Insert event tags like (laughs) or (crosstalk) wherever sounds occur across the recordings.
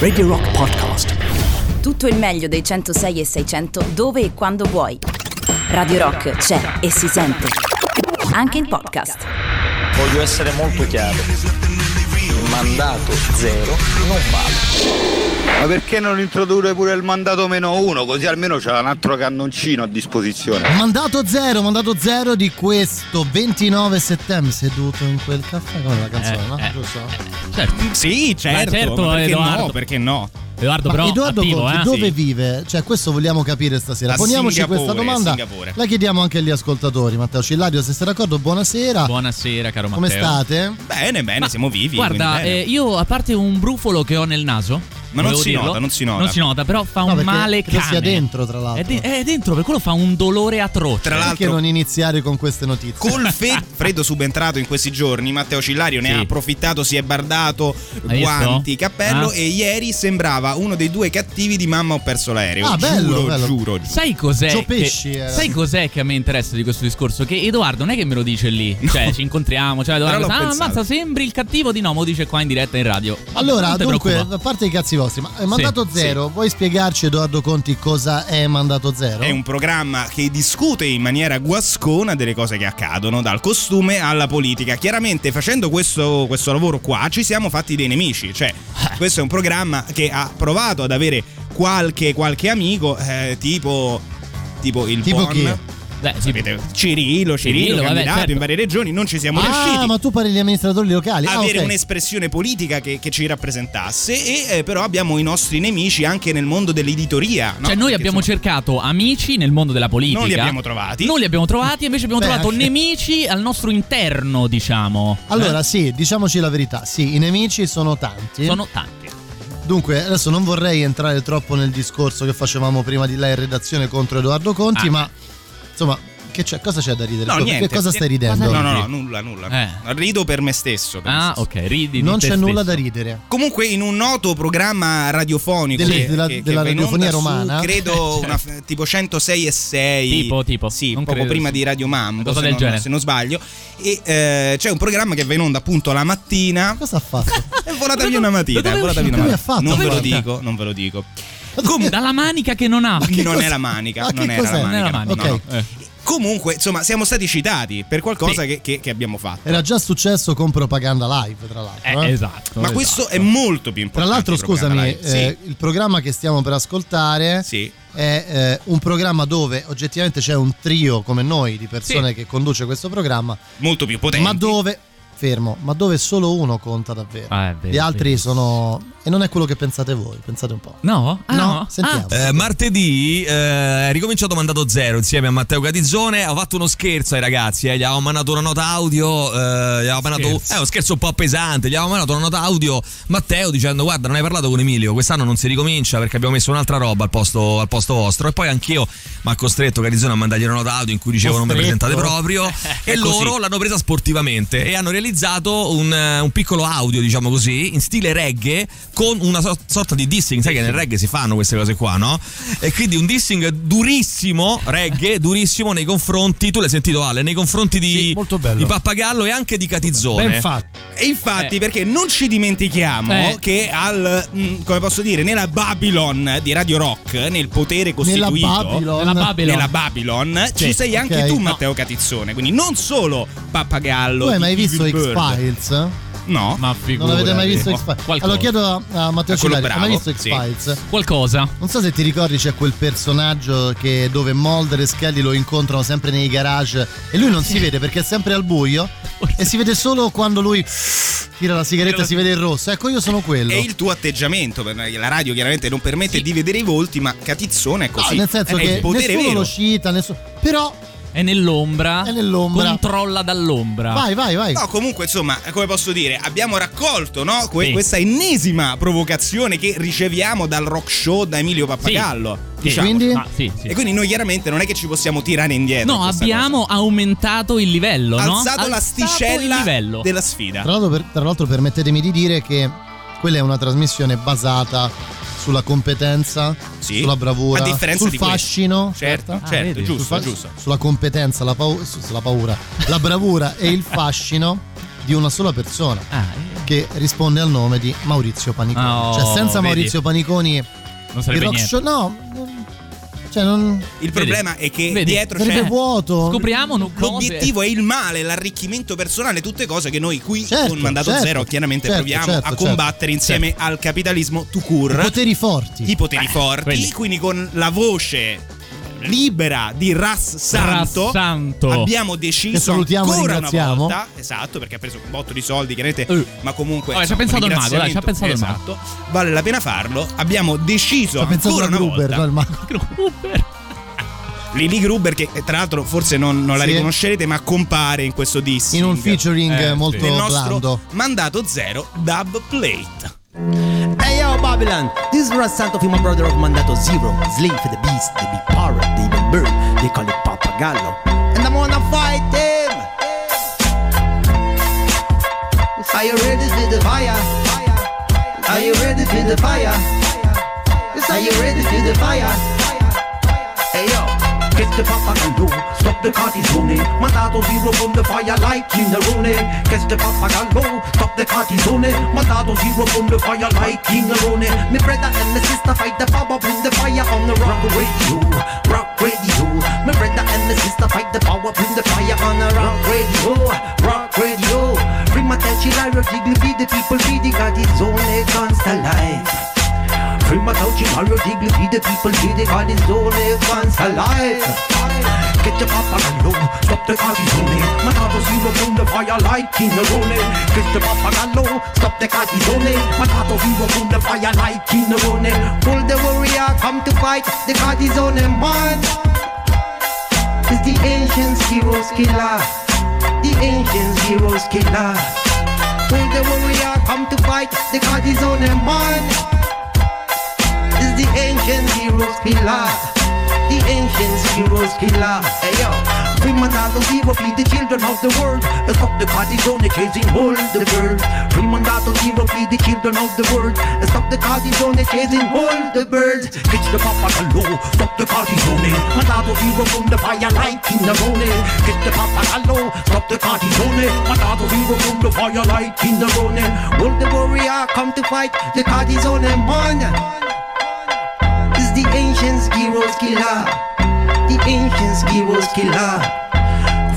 Radio Rock Podcast. Tutto il meglio dei 106 e 600 dove e quando vuoi. Radio Rock c'è e si sente. Anche in podcast. Voglio essere molto chiaro. Mandato zero non vale. Ma perché non introdurre pure il mandato meno uno? Così almeno c'è un altro cannoncino a disposizione. Mandato zero, mandato zero di questo 29 settembre. Seduto in quel caffè. Come la canzone, Eh, no? eh, Giusto? Certo. Sì, certo. Certo, ma perché Edoardo. no? Perché no? Edoardo, Ma però Edoardo attivo, Conti eh? dove Sì. vive? Cioè, questo vogliamo capire stasera. A Poniamoci Singapore, questa domanda. Singapore. La chiediamo anche agli ascoltatori. Matteo Cillario, se sei d'accordo, buonasera. Buonasera, caro Come Matteo. state? Bene, bene, Ma siamo vivi. Guarda, eh, io a parte un brufolo che ho nel naso. Ma non si nota, non si nota. Non si nota, però fa No, un perché male cane. sia dentro, tra l'altro. È, de- è dentro, per quello fa un dolore atroce. Tra Perché l'altro, non iniziare con queste notizie? col (laughs) fe- freddo subentrato in questi giorni, Matteo Cillario ne Sì. ha approfittato, si è bardato Hai guanti, visto? cappello Ah. e ieri sembrava uno dei due cattivi di Mamma ho perso l'aereo. Ah, bello, giuro, bello. giuro, giuro. Sai cos'è? Gio che- Pesci era. sai cos'è che a me interessa di questo discorso? Che Edoardo non è che me lo dice lì. (laughs) Cioè, ci incontriamo. Cioè, Edoardo, ah, ammazza, sembri il cattivo di no, me lo dice qua in diretta in radio. Allora, dunque, a parte i cazzi vostri, ma eh, mandato Sì, zero, vuoi spiegarci, Edoardo Conti, cosa è mandato zero? È un programma che discute in maniera guascona delle cose che accadono, dal costume alla politica. Chiaramente facendo questo, questo lavoro qua ci siamo fatti dei nemici, cioè questo è un programma che ha provato ad avere qualche, qualche amico, eh, tipo, tipo il Tipo Bon. chi? Beh, sì, Sapete, Cirillo, Cirillo, Cirillo, vabbè, candidato certo. in varie regioni, non ci siamo ah, riusciti. ma tu parli di amministratori locali. Ah, avere ok. un'espressione politica che, che ci rappresentasse e eh, però abbiamo i nostri nemici anche nel mondo dell'editoria no? Cioè, noi Perché, abbiamo insomma, cercato amici nel mondo della politica. Non li abbiamo trovati. Non li abbiamo trovati, invece abbiamo Beh, trovato anche- nemici al nostro interno, diciamo. Allora, Eh? sì, diciamoci la verità. Sì, i nemici sono tanti. Sono tanti. Dunque, adesso non vorrei entrare troppo nel discorso che facevamo prima di lei in redazione contro Edoardo Conti, Ah. ma insomma, che c'è? cosa c'è da ridere? No, Che niente. cosa stai ridendo? No, no, no, nulla, nulla. Eh. Rido per me stesso. per me Ah, stesso. ok, ridi. di Non te c'è nulla stesso. da ridere. Comunque in un noto programma radiofonico Del- che- della- che- che della radiofonia onda su, romana? credo (laughs) una f- tipo 106 e 6 Tipo, tipo. sì Non poco credo, prima sì. di Radio Mambo Cosa se, del non, genere. se non sbaglio e eh, c'è un programma che va in onda appunto la mattina Cosa ha fatto? (laughs) è volata via una matita dove è volata via una Come non ve lo dico non ve lo dico Dalla manica che non ha. non cos'è? è la manica Ma non che era la Non manica, Eh. comunque insomma siamo stati citati per qualcosa Sì. che, che- che abbiamo fatto Era già successo con propaganda live, tra l'altro. Eh, eh. esatto. ma esatto. questo è molto più Tra importante l'altro, di Propaganda scusami, Live. Sì, eh, il programma che stiamo per ascoltare sì. è eh, un programma dove oggettivamente c'è un trio come noi di persone Sì. che conduce questo programma, molto più potenti ma dove fermo, ma dove solo uno conta davvero. Ah, è vero, Gli altri vero. sono e non è quello che pensate voi, pensate un po'. No? Ah, No, sentiamo. Ah, Eh, martedì eh, è ricominciato mandato zero insieme a Matteo Catizzone. Ho fatto uno scherzo ai ragazzi. Eh, gli avevo mandato una nota audio. Eh, gli avevo mandato, Scherzo. eh, uno scherzo un po' pesante. Gli avevo mandato una nota audio. Matteo dicendo: Guarda, non hai parlato con Emilio. Quest'anno non si ricomincia perché abbiamo messo un'altra roba al posto, al posto vostro. E poi anch'io mi ha costretto Catizzone a mandargli una nota audio in cui dicevo: Non mi Costretto? presentate proprio. (laughs) e loro l'hanno presa sportivamente e hanno realizzato un, eh, un piccolo audio, diciamo così, in stile reggae con una so- sorta di dissing. Sai che nel reggae si fanno queste cose qua, no? E quindi un dissing durissimo, reggae, durissimo nei confronti, tu l'hai sentito Ale, nei confronti di, Sì, molto bello. di Pappagallo e anche di Catizzone. Ben fatto. E infatti, Eh. perché non ci dimentichiamo Eh. che al, mm, come posso dire, nella Babylon di Radio Rock, nel potere Nella costituito, Babylon. Nella Babylon. nella Babylon, ci sei anche ok. tu, No. Matteo Catizzone. Quindi non solo Pappagallo. Tu hai mai visto. X-Files? No. Ma Non avete mai visto figurati. X-Files? Qualcosa. Allora chiedo a, a Matteo Cillario, hai mai visto sì. X-Files? Qualcosa. Non so se ti ricordi c'è quel personaggio che dove Mulder e Scully lo incontrano sempre nei garage e lui non si vede perché è sempre al buio e si vede solo quando lui tira la sigaretta e si vede il rosso. Ecco, io sono quello. È il tuo atteggiamento, perché la radio chiaramente non permette di vedere i volti, ma Catizzone è No, così. nel senso è che nessuno vero. lo cita, nessuno... però È nell'ombra. È nell'ombra. Controlla dall'ombra. vai, vai, vai. No, comunque, insomma, come posso dire, abbiamo raccolto no, que- Sì. questa ennesima provocazione che riceviamo dal rock show da Emilio Pappagallo. Sì. Diciamo. Quindi? Ma sì, sì. E quindi noi chiaramente non è che ci possiamo tirare indietro. No, abbiamo aumentato il livello, cosa. no? alzato la Alzato il sticella livello. della sfida. Tra l'altro, per- tra l'altro permettetemi di dire che quella è una trasmissione basata sulla competenza, Sì. sulla bravura, A differenza sul di questo. fascino, Certo, Ah, certo, vedi? giusto, sul fa- giusto. sulla competenza, la, pau- su- sulla paura, la bravura e il fascino di una sola persona. Ah, che risponde al nome di Maurizio Paniconi. Oh, cioè, senza vedi. Maurizio Paniconi, Non il sarebbe rock niente. show, no. Cioè, non. Il problema è che Vedi? dietro c'è vuoto. Scopriamo no- L'obiettivo è il male, l'arricchimento personale, tutte cose che noi qui Certo, con Mandato certo, Zero chiaramente certo, proviamo certo, a certo. combattere insieme al capitalismo to cure. Poteri forti. I poteri forti, quelli. quindi con la voce libera di Ras Santo, Ras Santo. abbiamo deciso e ancora una ringraziamo. volta, esatto, perché ha preso un botto di soldi, chiaramente, Eh. ma comunque ci ha pensato il mago, dai, ci ha pensato il esatto, vale la pena farlo. Abbiamo deciso pensato ancora una Gruber, volta no, il mago. (laughs) Gruber. Lily Gruber che eh, tra l'altro forse non, non la Sì. riconoscerete ma compare in questo dissing In un featuring Eh, molto nel nostro blando. mandato zero dub plate Hey yo, Babylon, this is Russ Santo, my brother of Mandato Zero. Slave for the beast, they be parrot, they be bird, they call it Papagallo. And I'm gonna fight him. Are you ready for the fire? Are you ready for the fire? Are you ready for the fire? Hey yo, get the Papagallo, stop the cartizone. Mandato Zero from the fire like King Rooney. Get the Papagallo, stop the cartizone. Mandato Zero from the fire like King Rooney. Me brother and my sister fight the power, bring the fire on the rock radio, rock radio. Me brother and my sister fight the power, bring the fire on the rock radio, rock radio. Prima tell Chilaro, Jiggly, feed the people, feed the cartizone, constant life. Prima touch Mario Digley, the people, feed the God is only once alive. Get the papa gallo, stop the cartizone. Matato zero from the fire like King Rone. Get the papa gallo, stop the cartizone. Matato zero from the fire like King Rone. Pull the warrior, come to fight the cartizone man. It's the ancient heroes killer. The ancient heroes killer. Pull the warrior, come to fight the cartizone man is the ancient heroes killer. The ancient heroes killer. Hey yo, we mandado zero feed the children of the world. Stop the cartizone chasing all the birds. We mandado zero feed the children of the world. Stop the cartizone chasing all the birds. Get the papa gallo, stop the cartizone. Mandado zero from the fire like in the rone. Get the papa gallo, stop the cartizone. Mandado zero from the fire like in the rone. All the warrior come to fight the cartizone man heroes killer. The heroes killer.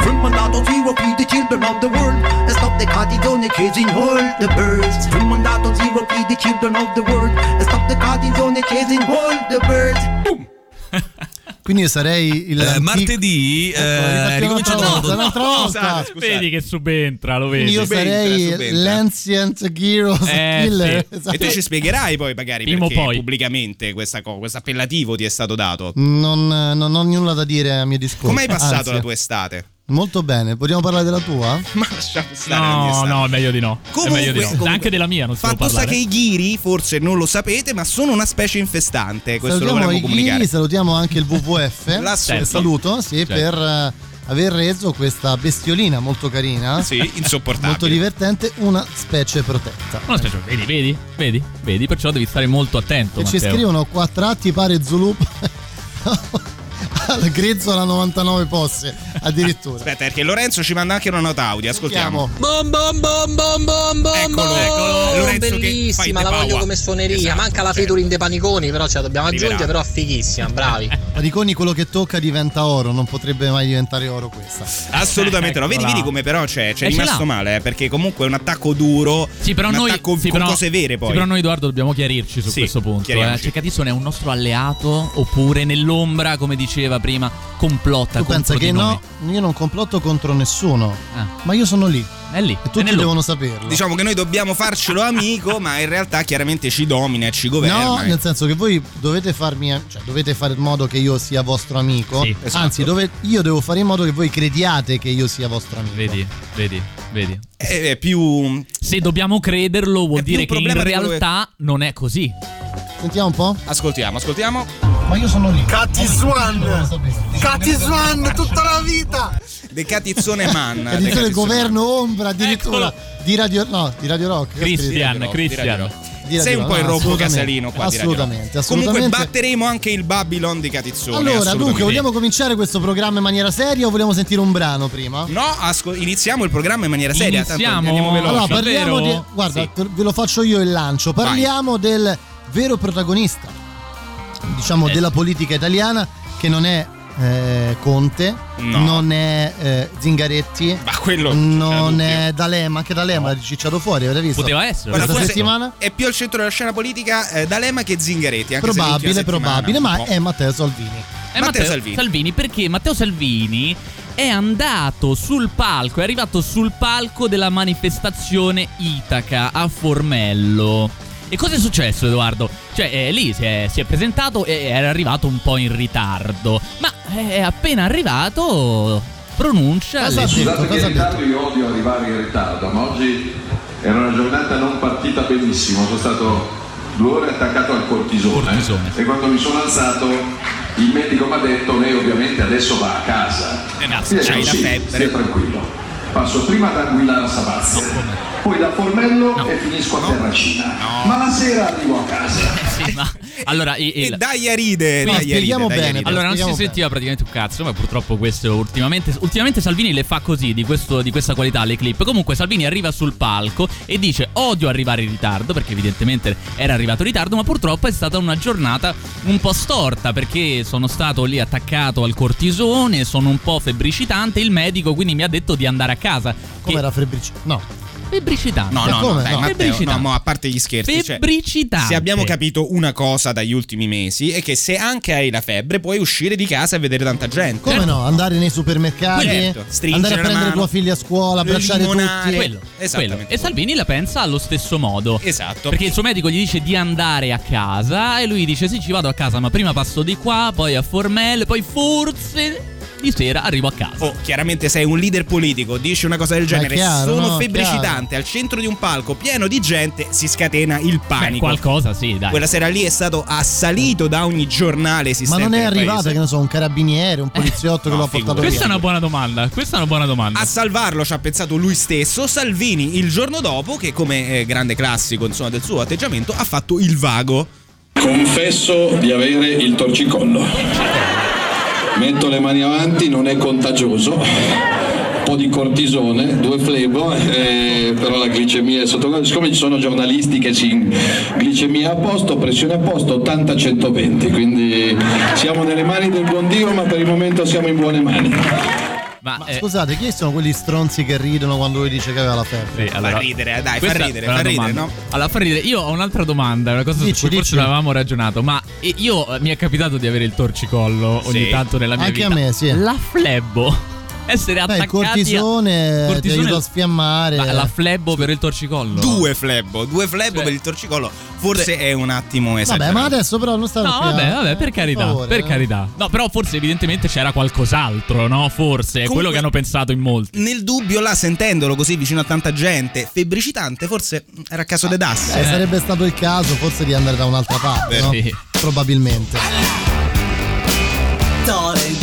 From Mandato Zero, feed the children of the world. And stop the cartizone chasing all the birds. From Mandato Zero, feed the children of the world. And stop the cartizone chasing all the birds. Boom. (laughs) Quindi io sarei il. Eh, martedì Ecco, eh, rifacciamo ricomincia un'altra un'altra volta. scusate. Vedi che subentra, lo vedi. io Subentra, sarei subentra. l'Ancient Heroes Eh, Killer. sì. (laughs) Esatto. e tu ci spiegherai poi magari Prima o perché poi. pubblicamente questa co- questo appellativo ti è stato dato Non, non ho nulla da dire a mio discorso. come hai passato Anzi, la tua estate? Molto bene, vogliamo parlare della tua? (laughs) ma lasciamo stare No, no, è meglio di no. Comunque- meglio di no. comunque- Anche della mia non si Fatto sta che i ghiri, forse non lo sapete, ma sono una specie infestante. Questo lo salutiamo volevo i comunicare. Ghiri, salutiamo anche il WWF. (laughs) La Certo. saluto, sì, Certo. per eh, aver reso questa bestiolina molto carina. Sì, insopportabile. Molto divertente, una specie protetta. No, aspetta, vedi, vedi, vedi, vedi, perciò devi stare molto attento. E ci scrivono qua tratti pare Zulu (laughs) (laughs) al grezzo alla 99 posse addirittura. Aspetta, perché Lorenzo ci manda anche una nota audio. Ascoltiamo. Bom bom bom bom bom bom Eccolo, eccolo. Lorenzo che bellissima la voglio come suoneria Esatto, manca la certo. featuring dei paniconi però ce la dobbiamo Arriverà. aggiungere però fighissima bravi Mariconi quello che tocca diventa oro, non potrebbe mai diventare oro questa. Assolutamente no. Vedi, vedi come però c'è, c'è Eh, rimasto male, eh, perché comunque è un attacco duro. Sì, però un noi, attacco sì, con però- cose vere poi. Sì, però noi, Edoardo, dobbiamo chiarirci su Sì, questo punto. Eh. chiariamoci. Cioè, Catissone è un nostro alleato oppure nell'ombra, come diceva prima, complotta Tu contro pensa di che noi? no, io non complotto contro nessuno, Ah, ma io sono lì è lì. e tutti devono saperlo. Diciamo che noi dobbiamo farcelo amico, ma in realtà chiaramente ci domina e ci governa. No, nel senso che voi dovete farmi, cioè dovete fare in modo che io sia vostro amico. Sì, esatto. Anzi, dove- io devo fare in modo che voi crediate che io sia vostro amico. Vedi, vedi, vedi. È è più. Se dobbiamo crederlo, vuol dire che in realtà non è così. Sentiamo un po'. Ascoltiamo, ascoltiamo. Ma io sono lì. Catti Swan! Catti Swan! Swan tutta la vita! De Catizzone Man. Catizzone governo ombra addirittura Eccolo. di Radio, no, di Radio Rock. Rock. di Sei un po' il assolutamente, Casalino qua Rock. assolutamente, Comunque assolutamente. batteremo anche il Babylon di Catizzone. Allora, assolutamente. dunque, vogliamo cominciare questo programma in maniera seria o vogliamo sentire un brano prima? No, asco- iniziamo il programma in maniera seria. tanto Iniziamo? andiamo veloci. Allora, parliamo di. Guarda, Sì. ve lo faccio io il lancio. Parliamo del vero protagonista, diciamo, Eh. della politica italiana, che non è eh, Conte, No. non è eh, Zingaretti, Ma quello non è D'Alema, anche D'Alema l'ha cicciato fuori, avete visto? Poteva essere. Guarda, Questa settimana? È più al centro della scena politica eh, D'Alema che Zingaretti. Anche Probabile, probabile, ma è Matteo Salvini. È Matteo Salvini. perché Matteo Salvini è andato sul palco, è arrivato sul palco della manifestazione Itaca a Formello. E cosa è successo Edoardo? Cioè eh, lì si è, si è presentato e era arrivato un po' in ritardo, ma è appena arrivato pronuncia Cosa? Scusate che in ritardo io odio arrivare in ritardo, ma oggi era una giornata non partita benissimo, sono stato due ore attaccato al cortisone, Cortisone. e quando mi sono alzato il medico mi ha detto lei ovviamente adesso va a casa. Eh no, Sì, c'hai la sì, febbre. stia tranquillo. Passo prima da Anguillara Sabazia, poi da Formello e finisco a Terracina. Ma la sera arrivo a casa. Sì, ma- allora, il- E il- dai a ride, No, dai ride, spieghiamo dai a bene, ride. Allora, non si sentiva praticamente un cazzo, ma purtroppo questo ultimamente. Ultimamente Salvini le fa così, di, questo- di questa qualità, le clip. Comunque, Salvini arriva sul palco e dice: Odio arrivare in ritardo, perché evidentemente era arrivato in ritardo, ma purtroppo è stata una giornata un po' storta, perché sono stato lì attaccato al cortisone, sono un po' febbricitante. Il medico quindi mi ha detto di andare a casa. Come Che- era Febbrici? No. Febbricitante. No, Ma no, no, come? dai, No. Matteo, Febbricità. no, mo, a parte gli scherzi, cioè, Febbricitante. se abbiamo capito una cosa dagli ultimi mesi è che se anche hai la febbre puoi uscire di casa e vedere tanta gente. Come no? Andare nei supermercati, Certo, andare a prendere mano, tua figlia a scuola, abbracciare limonare. tutti. Quello, Esattamente quello. E Salvini la pensa allo stesso modo. Esatto. Perché il suo medico gli dice di andare a casa e lui dice sì ci vado a casa ma prima passo di qua, poi a Formello, poi forse di sera arrivo a casa. Oh, chiaramente sei un leader politico, dici una cosa del Ma genere, chiaro, sono no, febbricitante al centro di un palco pieno di gente, si scatena il Beh, panico. qualcosa sì, dai. Quella sera lì è stato assalito da ogni giornale Ma esistente non è arrivato, che ne so, un carabiniere, un poliziotto che no, lo ha portato Questa è via. una buona domanda. Questa è una buona domanda. A salvarlo ci ha pensato lui stesso, Salvini il giorno dopo che come eh, grande classico insomma, del suo atteggiamento ha fatto il vago. Confesso di avere il torcicollo. Metto le mani avanti, non è contagioso. Un po' di cortisone, due flebo, eh, però la glicemia è sotto. Siccome ci sono giornalisti che si glicemia a posto, pressione a posto, 80-120, quindi siamo nelle mani del buon Dio, ma per il momento siamo in buone mani. Ma, Ma eh, scusate, chi sono quegli stronzi che ridono quando lui dice che aveva la febbre? sì, allora, fa ridere, eh, dai, fa ridere, fa ridere, no? Allora, fa ridere. Io ho un'altra domanda, una cosa Dici, su cui forse dici. non avevamo ragionato, ma eh, io eh, mi è capitato di avere il torcicollo ogni Sì. tanto nella mia Anche vita. a me, sì. La flebbo. Essere Beh, attaccati il cortisone, a... ti aiuta a sfiammare. Ma la flebbo per il torcicollo. Due flebo, due flebo Cioè- per il torcicollo, forse è un attimo Vabbè, esagerato. ma adesso però non stiamo No, a- vabbè, vabbè, per carità, favore, per eh. carità. No, però forse evidentemente c'era qualcos'altro, no? Forse, è quello che hanno pensato in molti. Nel dubbio, là sentendolo così vicino a tanta gente, febbricitante, forse era a caso de Das. Eh, sarebbe stato il caso forse di andare da un'altra parte, no? Sì. Probabilmente. Darling,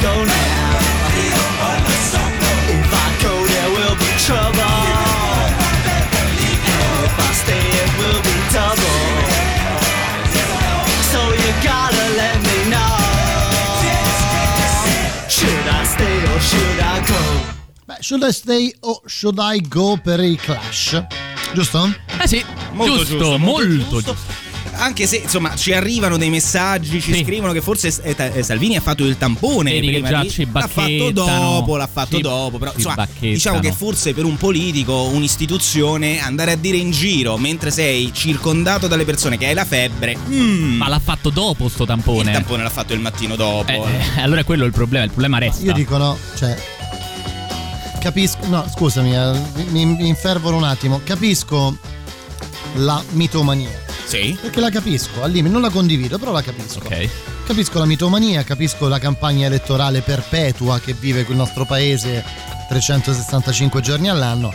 go Beh, should I stay o should I go per i Clash? Giusto? Eh sì, Molto giusto, giusto, molto, molto giusto. Anche se insomma ci arrivano dei messaggi, ci Sì. scrivono che forse eh, eh, Salvini ha fatto il tampone Vedi prima già di- ci l'ha fatto dopo, l'ha fatto Ci- dopo, però insomma, diciamo che forse per un politico, un'istituzione andare a dire in giro mentre sei circondato dalle persone che hai la febbre, mm, Ma l'ha fatto dopo sto tampone. il tampone l'ha fatto il mattino dopo. Eh, eh, allora quello è il problema, il problema resta. Io dico no, cioè. Capisco. No, scusami, eh, mi, mi infervoro un attimo. Capisco la mitomania. Sì. Perché la capisco, al limite, non la condivido, però la capisco. Ok. Capisco la mitomania, capisco la campagna elettorale perpetua che vive il nostro paese 365 giorni all'anno.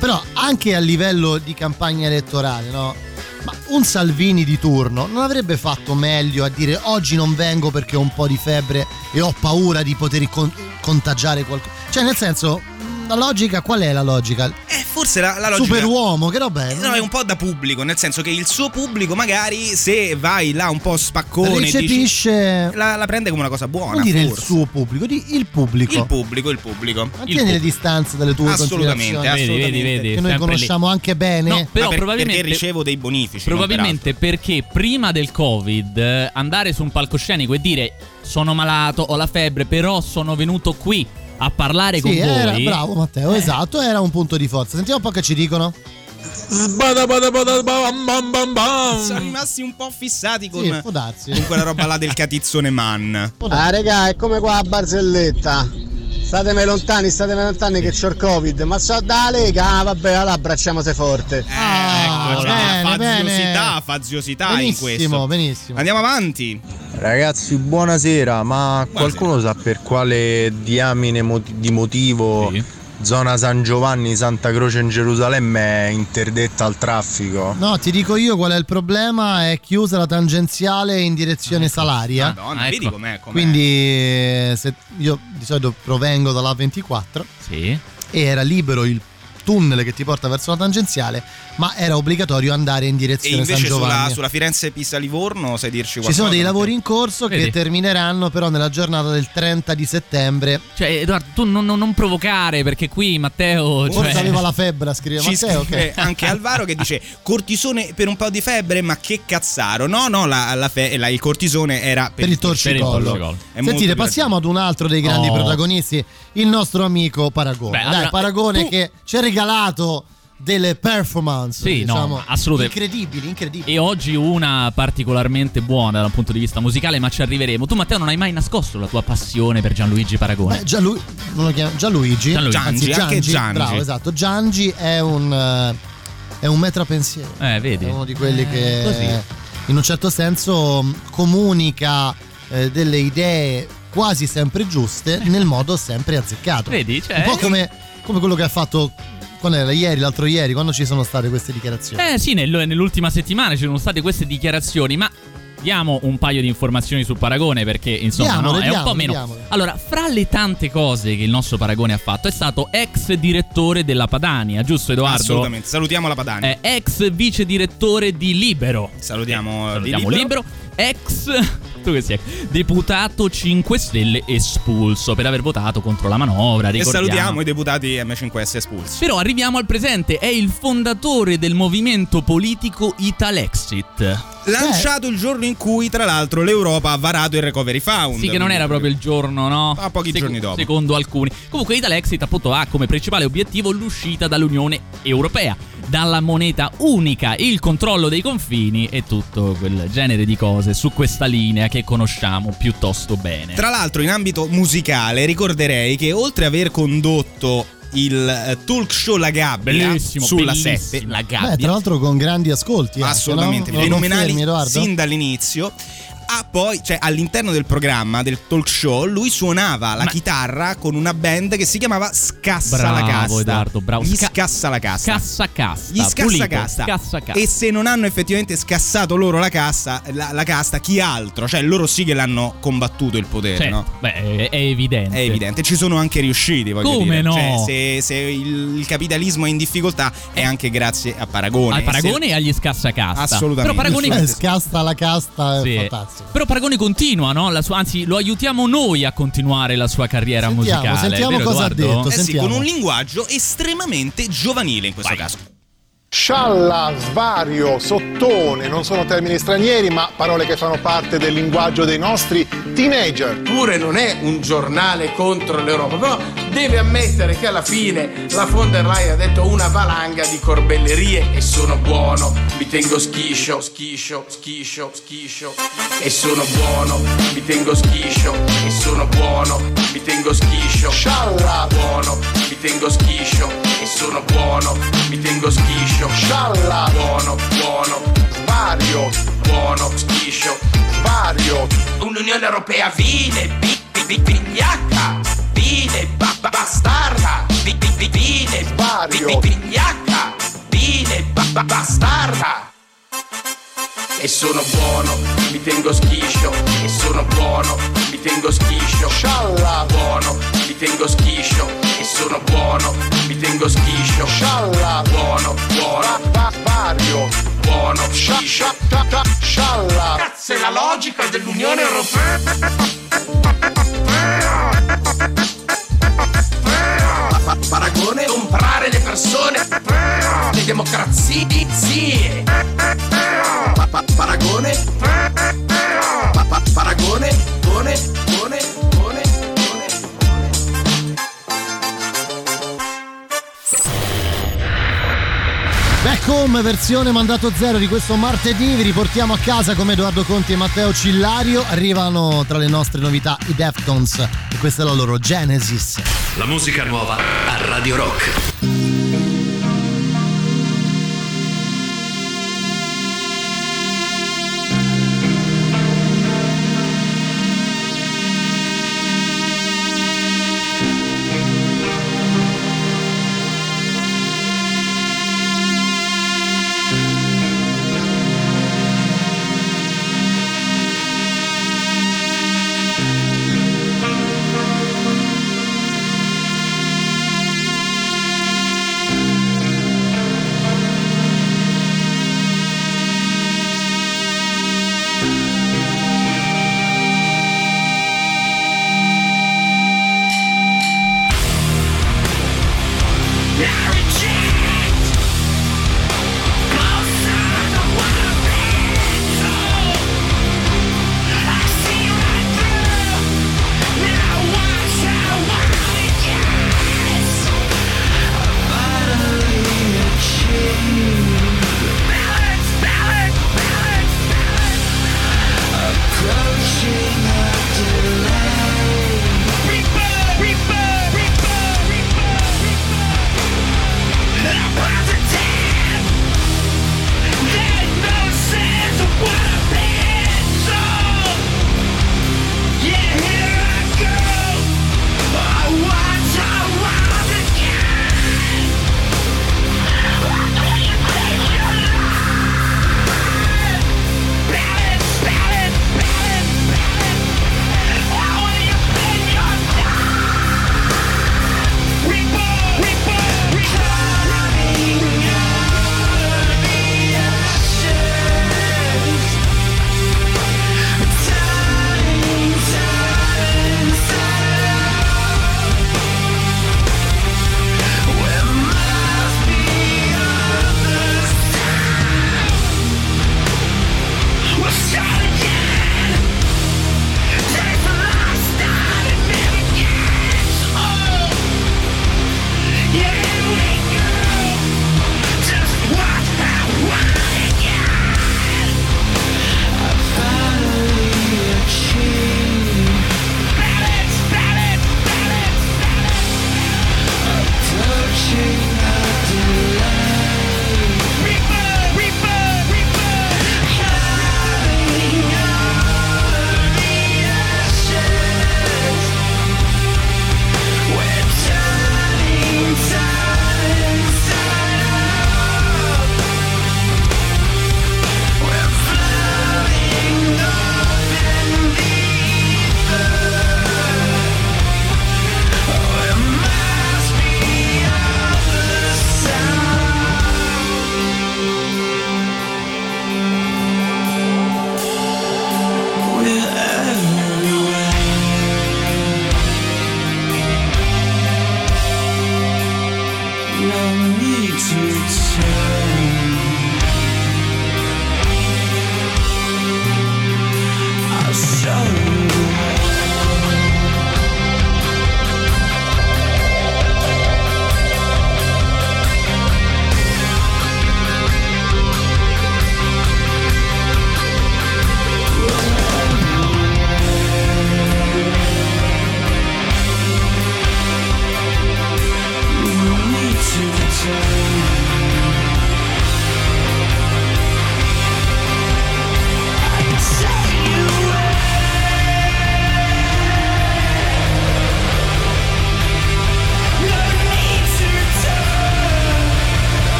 Però anche a livello di campagna elettorale, no? Ma un Salvini di turno non avrebbe fatto meglio a dire oggi non vengo perché ho un po' di febbre e ho paura di poter con- contagiare qualcuno. Cioè, nel senso, la logica, qual è la logica? Eh, forse la, la logica Superuomo, che roba è? No, è un po' da pubblico, nel senso che il suo pubblico magari se vai là un po' spaccone dici- Recepisce. la, la prende come una cosa buona, Non dire il forse. suo pubblico, di il pubblico. Il pubblico, il pubblico. Mantieni le distanze dalle tue Assolutamente, considerazioni. assolutamente. Vedi, vedi, Che noi conosciamo anche bene. No, però per- probabilmente perché ricevo dei bonifici. Probabilmente perché prima del Covid eh, andare su un palcoscenico e dire sono malato, ho la febbre, però sono venuto qui a parlare Sì, con era voi. bravo Matteo, esatto, era un punto di forza. Sentiamo un po' che ci dicono. Sono rimasti un po' fissati con, Sì, con quella roba là del catizzone man. Ah, regà, è come qua a Barzelletta. Statemi lontani, statemi lontani che c'ho il covid. Ma so da Lega, ah, vabbè, allora abbracciamose forte. Ah, Ecco, bene, faziosità, bene. faziosità in Benissimo, questo. benissimo. Andiamo avanti. Ragazzi, buonasera, ma qualcuno sa per quale diamine moti- di motivo zona San Giovanni, Santa Croce in Gerusalemme è interdetta al traffico? No, ti dico io qual è il problema, è chiusa la tangenziale in direzione Salaria. Madonna, vedi com'è, com'è. Quindi eh, se- io di solito provengo dalla 24 Sì. e era libero il tunnel che ti porta verso la tangenziale, ma era obbligatorio andare in E direzione San invece Giovanni. sulla, sulla Firenze Pisa Livorno sai dirci Ci qualcosa? sono dei lavori in corso Vedi. che termineranno però nella giornata del 30 di settembre. Cioè, Edoardo, tu non, non- non provocare perché qui Matteo. Forse cioè- aveva la febbre Ci Matteo. scrive che- (laughs) anche Alvaro che dice cortisone per un po' di febbre ma che cazzaro no no la- la fe- la- il cortisone era per, per il torcicollo. Sentite, passiamo ad un altro dei grandi Oh. protagonisti, il nostro amico Paragone. Beh, Dai, allora, Paragone tu- che ci ha regalato delle performance Sì, no, diciamo, assolutamente. incredibili, incredibili. E oggi una particolarmente buona dal punto di vista musicale, ma ci arriveremo. Tu, Matteo, non hai mai nascosto la tua passione per Gianluigi Paragone. Beh, Gianlu- non lo chiama- Gianluigi, Gianluigi. anzi Giangi, anche Giangi. bravo, esatto. Giangi è un eh, è un metrapensiero. Eh, vedi? È uno di quelli Eh, che così. in un certo senso mh, comunica eh, delle idee quasi sempre giuste nel modo sempre azzeccato. Vedi? Cioè, un po' come, come quello che ha fatto quando era ieri, l'altro ieri, quando ci sono state queste dichiarazioni. Eh sì, nel- nell'ultima settimana ci sono state queste dichiarazioni, ma diamo un paio di informazioni su Paragone perché insomma no, Diamole, è un po' diamole, meno. diamole. Allora, fra le tante cose che il nostro Paragone ha fatto, è stato ex direttore della Padania, giusto Edoardo? Assolutamente. Salutiamo la Padania. Eh, ex vice direttore di Libero. Salutiamo, di Salutiamo Libero. Libero. Ex tu che sei deputato 5 Stelle espulso per aver votato contro la manovra. E ricordiamo. salutiamo i deputati M5S espulsi. Però arriviamo al presente, è il fondatore del movimento politico Italexit. Lanciato il giorno in cui, tra l'altro, l'Europa ha varato il Recovery Fund. Sì, che non era proprio il giorno, no? A pochi giorni dopo. Secondo alcuni. Comunque, Italexit appunto ha come principale obiettivo l'uscita dall'Unione Europea, dalla moneta unica, il controllo dei confini e tutto quel genere di cose su questa linea che conosciamo piuttosto bene. Tra l'altro, in ambito musicale, ricorderei che oltre a aver condotto il eh, talk show La Gabbia Bellissimo, sulla bellissimo, 7, La Beh, tra l'altro con grandi ascolti. anche, assolutamente no? Lo fenomenali Edoardo? sin dall'inizio. Ah, poi, cioè, all'interno del programma del talk show, lui suonava la chitarra con una band che si chiamava Scassa la Bravo, Casta. Edoardo, bravo. Gli Sca- Scassa la Casta. Scassa casta. Gli scassa pulito, casta. Scassa casta. E se non hanno effettivamente scassato loro la, cassa, la, la casta, chi altro? Cioè, loro sì che l'hanno combattuto il potere, Certo, no? Beh, è- è evidente. È evidente, ci sono anche riusciti. Voglio Come dire. no? Cioè, se, se il, il capitalismo è in difficoltà, è anche grazie a Paragone. Al Paragone Se- e agli scassacasta. Assolutamente. Però Paragone, Eh, scasta la casta, è Sì. fantastico. Però Paragone continua, no? La sua- anzi, lo aiutiamo noi a continuare la sua carriera Sentiamo, musicale. sentiamo vero, cosa ha Edoardo? detto. Eh sì, con un linguaggio estremamente giovanile in questo caso. Scialla, svario, sottone, non sono termini stranieri, ma parole che fanno parte del linguaggio dei nostri teenager. Pure non è un giornale contro l'Europa, però deve ammettere che alla fine la von der Leyen ha detto una valanga di corbellerie e sono buono, mi tengo schiscio, schiscio, schiscio, schiscio. E sono buono, mi tengo schiscio e sono buono, mi tengo schiscio, Scialla, buono, mi tengo schiscio e sono buono, mi tengo schiscio, Scialla, buono, buono, svario, buono, schiscio, svario, un'Unione Europea vile, vi- vile, ba- ba- bastarda, vi- vi- vigliacca, vile, ba- ba- bastarda. E sono buono, mi tengo schiscio, e sono buono, mi tengo schiscio, Scialla, buono, mi tengo schiscio, e sono buono, mi tengo schiscio, Scialla, buono, buono, svario, buono, scia- schiscio. scia- ta- ta- scialla. Cazzo è la logica dell'Unione Europea. Persone le democrazie Pa- pa- Paragone Pa- pa- Paragone Gone Gone Gone Gone Back home, versione mandato zero di questo martedì. Vi riportiamo a casa come Edoardo Conti e Matteo Cillario. Arrivano tra le nostre novità i Deftones e questa è la loro Genesis. La musica nuova a Radio Rock.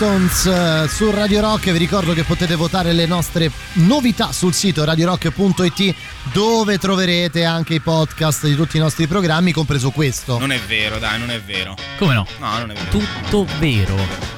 Deftones eh, su Radio Rock, vi ricordo che potete votare le nostre novità sul sito radiorock.it dove troverete anche i podcast di tutti i nostri programmi, compreso questo. Non è vero, dai, non è vero. Come no? No, non è vero. Tutto vero,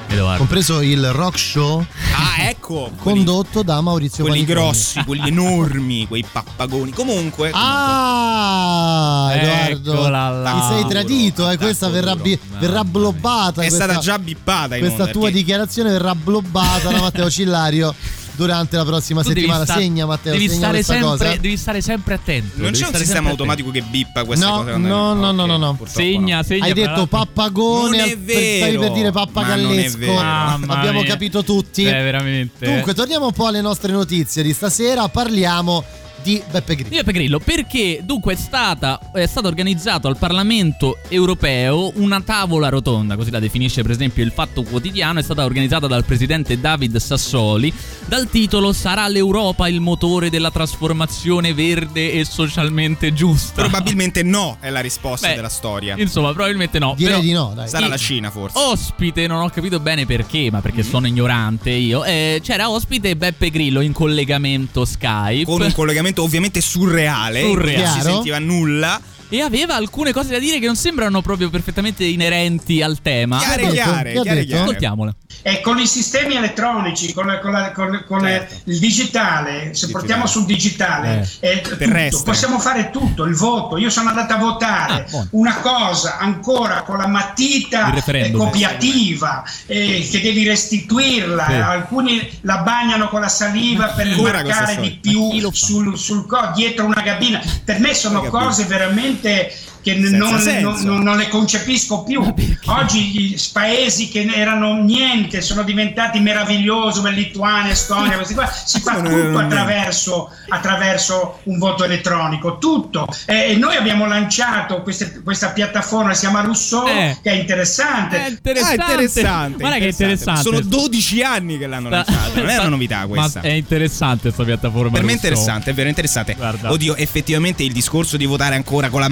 Edoardo. Compreso il rock show Ah, (laughs) ecco. condotto da Maurizio Quelli Paniconi. grossi, quelli enormi, (laughs) quei pappagoni. Comunque. Ah, Edoardo, là. mi sei tradito, eh, questa verrà, bi- verrà blobbata. È questa- stata già bippata in Questa onda, tua perché- dichiarazione verrà blobbata da Matteo (laughs) Cillario durante la prossima Tu settimana. sta- segna Matteo, devi segna stare, questa sempre, cosa. devi stare sempre attento. Non devi c'è un sistema automatico che bippa queste No, cose? quando- no, no, no, no, no. Segna, segna. Hai detto pappagone, Non è per- stavi per vero, dire pappagallesco. vero. Abbiamo capito tutti. Eh, veramente. Dunque, torniamo un po' alle nostre notizie di stasera. Parliamo di Beppe Grillo. Di Beppe Grillo, perché dunque è stata è stato organizzato al Parlamento europeo una tavola rotonda, così la definisce per esempio il Fatto Quotidiano, è stata organizzata dal presidente David Sassoli, dal titolo Sarà l'Europa il motore della trasformazione verde e socialmente giusta? Probabilmente no, è la risposta Beh, della storia. Insomma, probabilmente no. Direi però- di no, dai. Sarà la Cina forse. Ospite, non ho capito bene perché, ma Mm-hmm. perché sono ignorante io. eh, c'era ospite Beppe Grillo in collegamento Skype. Con un collegamento (laughs) ovviamente surreale, Surreale. non si sentiva nulla. E aveva alcune cose da dire che non sembrano proprio perfettamente inerenti al tema. Chiare, detto? chiare, chiare, chiare. Ascoltiamole. E con i sistemi elettronici, con, con la- con- con Certo. Eh, il digitale, se portiamo sul digitale, è tutto, possiamo fare tutto, il voto. Io sono andata a votare Ah, una cosa ancora con la matita eh, copiativa eh, che devi restituirla, Sì. alcuni la bagnano con la saliva per marcare di più sul, sul co- dietro una cabina. Per me sono cose veramente て che non, non- non- le concepisco più. Oggi gli paesi che erano niente sono diventati meravigliosi, come Lituania, Estonia, questi qua. Si fa tutto attraverso, attraverso un voto elettronico, tutto. Eh, E noi abbiamo lanciato queste- questa piattaforma, si chiama Rousseau, Eh. che è interessante. È interessante. Ah, interessante. Guarda che è interessante. Sono 12 anni che l'hanno lanciato. Non è una novità questa. Ma è interessante questa piattaforma. Per me è interessante, è vero, interessante. Guarda. Oddio, effettivamente il discorso di votare ancora con la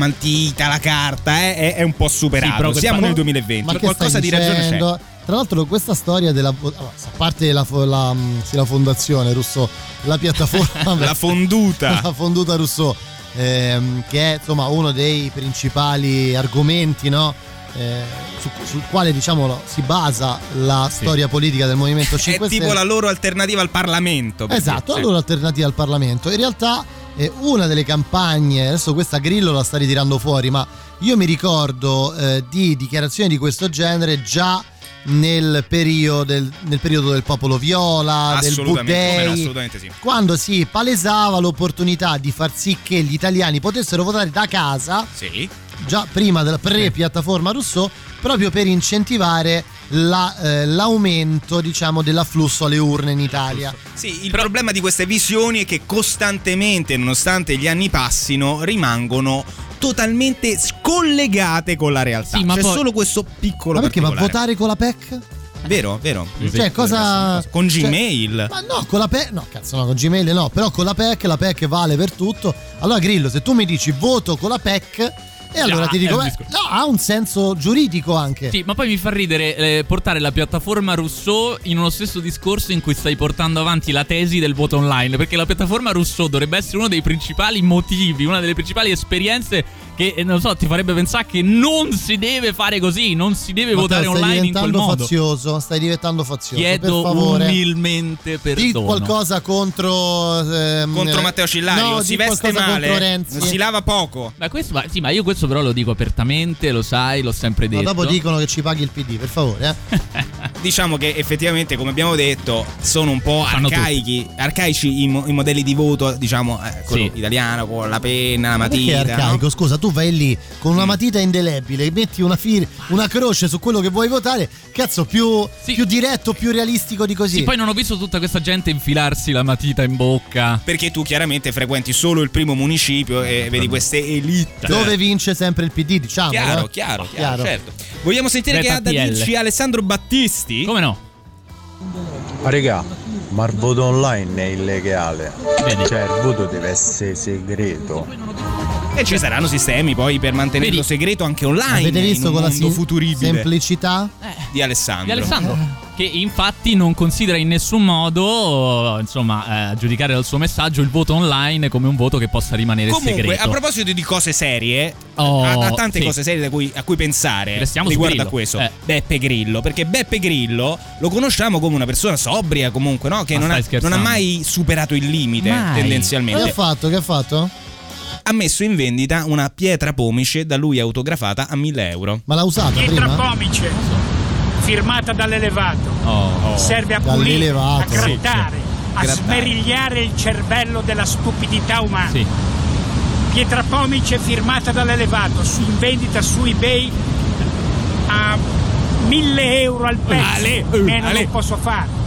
matita, la carta, eh, è, è un po' Sì, superato. però Siamo nel 2020, Ma qualcosa di ragione c'è. Tra l'altro questa storia della a parte la, la, mm, sì, la fondazione Rousseau, la piattaforma (laughs) La fonduta. (laughs) la fonduta Rousseau ehm, che è insomma uno dei principali argomenti no? Eh, su- sul quale diciamo si basa la storia politica del Movimento 5 È tipo Stelle la loro alternativa al Parlamento. Esatto, sì. la loro alternativa al Parlamento. In realtà eh, una delle campagne, adesso questa Grillo la sta ritirando fuori, ma io mi ricordo eh, di dichiarazioni di questo genere già nel periodo del, nel periodo del popolo viola, del no, Buddei, sì. quando si palesava l'opportunità di far sì che gli italiani potessero votare da casa, Sì. Già prima della pre-piattaforma Rousseau, proprio per incentivare la, eh, l'aumento diciamo, dell'afflusso alle urne in Italia. Sì, il problema di queste visioni è che costantemente, nonostante gli anni passino, rimangono totalmente scollegate con la realtà. Sì, ma C'è poi- solo questo piccolo Ma perché? Ma votare con la PEC? Vero, vero. Cioè, cosa. Con cioè- Gmail. ma no, con la PEC. No, cazzo, no, con Gmail no. Però con la PEC, la PEC vale per tutto. Allora, Grillo, se tu mi dici voto con la PEC, e allora Già, ti dico, beh, no, ha un senso giuridico anche. Sì, ma poi mi fa ridere eh, portare la piattaforma Rousseau in uno stesso discorso in cui stai portando avanti la tesi del voto online. Perché la piattaforma Rousseau dovrebbe essere uno dei principali motivi, una delle principali esperienze che, eh, non so, ti farebbe pensare che non si deve fare così, non si deve Matteo, votare stai online in quel diventando modo. fazioso. Stai diventando fazioso. Chiedo per favore. umilmente Di perdono. qualcosa contro. ehm, Contro Matteo Cillario. no, si di veste male. Renzi. Si lava poco. Ma questo, ma- sì, ma io questo però lo dico apertamente, lo sai, l'ho sempre detto. dopo dicono che ci paghi il PD, per favore. Eh. (laughs) Diciamo che effettivamente, come abbiamo detto, sono un po' arcaici, arcaici i, mo- i modelli di voto, diciamo, eh, quello Sì. italiano con la penna, la Ma perché è matita. no? arcaico? Scusa, tu vai lì con una matita indelebile, metti una, fir- una croce su quello che vuoi votare. Cazzo, più, Sì. più diretto, più realistico di così. Sì, poi non ho visto tutta questa gente infilarsi la matita in bocca. Perché tu chiaramente frequenti solo il primo municipio e vedi queste elite. Dove vince sempre il PD, diciamo. Chiaro, eh? chiaro, chiaro, certo. Vogliamo sentire che ha da dirci Alessandro Battisti? Come no? Ma regà, ma il voto online è illegale. Vedi. Cioè il voto deve essere segreto. E ci saranno sistemi poi per mantenerlo Vedi? segreto anche online. Avete visto in con la sim- futuribile semplicità? di Alessandro. Di Alessandro. Che infatti non considera in nessun modo, insomma, eh, a giudicare dal suo messaggio il voto online come un voto che possa rimanere Comunque, segreto. a proposito di cose serie, Oh, ha, ha tante sì. cose serie da cui- a cui pensare Restiamo riguardo a questo. Eh. Beppe Grillo, perché Beppe Grillo lo conosciamo come una persona sobria comunque, no? che non ha, non ha mai superato il limite Mai. Che ha tendenzialmente. fatto? Che ha fatto? Ha messo in vendita una pietra pomice da lui autografata a 1000 euro. Ma l'ha usata Pietra prima? pomice, firmata dall'elevato. Oh, Serve a pulire, a grattare, a Grattare. smerigliare il cervello della stupidità umana. Sì. Pietra pomice firmata dall'elevato, su, in vendita su eBay a 1000 euro al pezzo. Ale, Meno ale. non posso fare.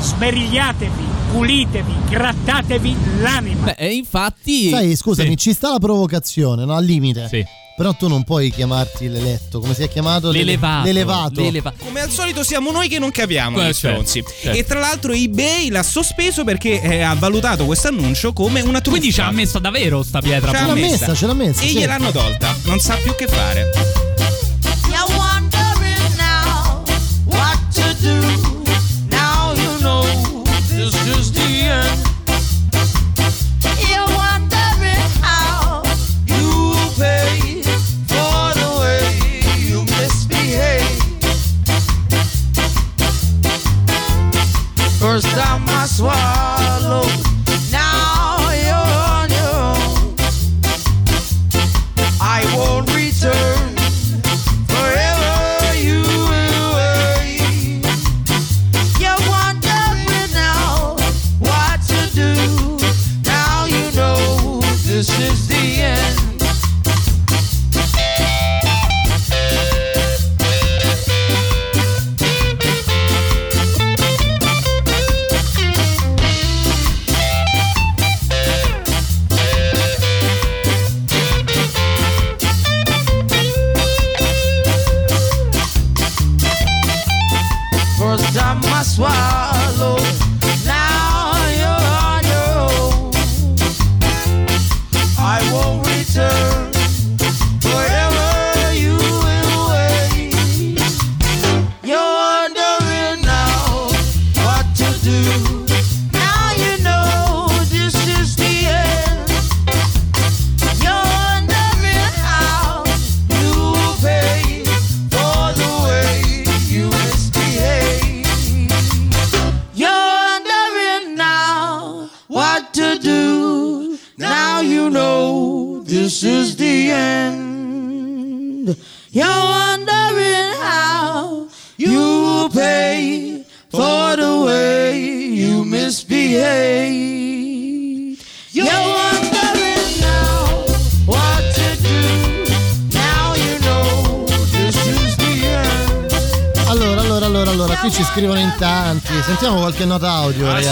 Smerigliatevi, pulitevi, grattatevi l'anima. Beh, e infatti. Sai, scusami, Sì. ci sta la provocazione, no? Al limite. Sì. Però tu non puoi chiamarti l'eletto, come si è chiamato? L'ele- L'elevato. L'elevato. L'eleva- Come al solito siamo noi che non capiamo Eh, gli certo, stronzi. certo. E tra l'altro eBay l'ha sospeso perché eh, ha valutato questo annuncio come una truffa. Quindi ci ha messo davvero sta pietra. Ce l'ha Ce l'ha pomice. messa, ce l'ha messa, E sì. gliel'hanno tolta. Non sa più che fare. soir.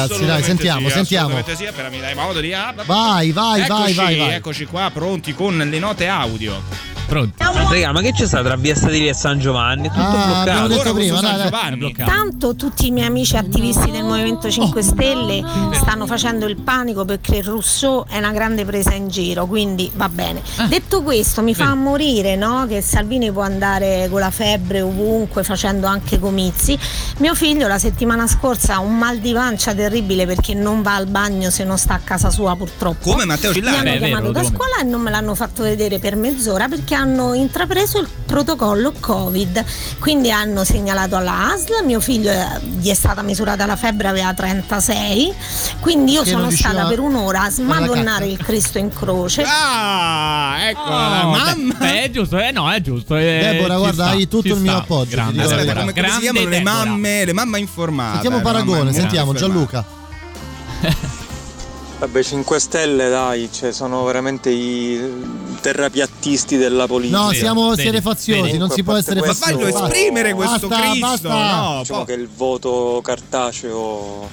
Ragazzi. Dai, sentiamo, sì, sentiamo. Sì, però mi dai modo di. ah, Vai, vai, eccoci, vai, vai, vai. Eccoci qua, pronti con le note audio. Pronti. Raga, ma che c'è sta tra Via Stadili e San Giovanni? È tutto Ah, abbiamo bloccato. detto prima, dai, San dai. Giovanni. Tanto tutti i miei amici attivisti del Movimento 5 Stelle stanno facendo il panico perché il Rousseau è una grande presa in giro, quindi va bene. Detto questo, mi fa morire no? che Salvini può andare con la febbre ovunque facendo anche comizi. Mio figlio la settimana scorsa ha un mal di pancia terribile perché non va al bagno se non sta a casa sua purtroppo. Come Matteo Mi Cillari? hanno chiamato vero, da scuola e non me l'hanno fatto vedere per mezz'ora perché hanno intrapreso il protocollo Covid. Quindi hanno segnalato alla ASL, mio figlio gli è stata misurata la febbre, aveva 36, quindi io Che sono stata per un'ora a smadonnare il Cristo in croce. Ah, ecco Oh, mamma. beh, beh, è giusto, eh, no, è giusto. eh, Deborah, guarda, sta, hai tutto il mio sta. appoggio, Grande, Aspetta, verità. come, come si chiamano le Deborah. mamme, le mamme informate? Sentiamo le Paragone, sentiamo. Gianluca. (laughs) Vabbè, 5 Stelle, dai, cioè, sono veramente i terrapiattisti della politica. No, siamo vedi, siete faziosi, vedi. non si può essere Ma faziosi. fallo Basta. esprimere questo Basta, Cristo, basta. no? Diciamo po- che il voto cartaceo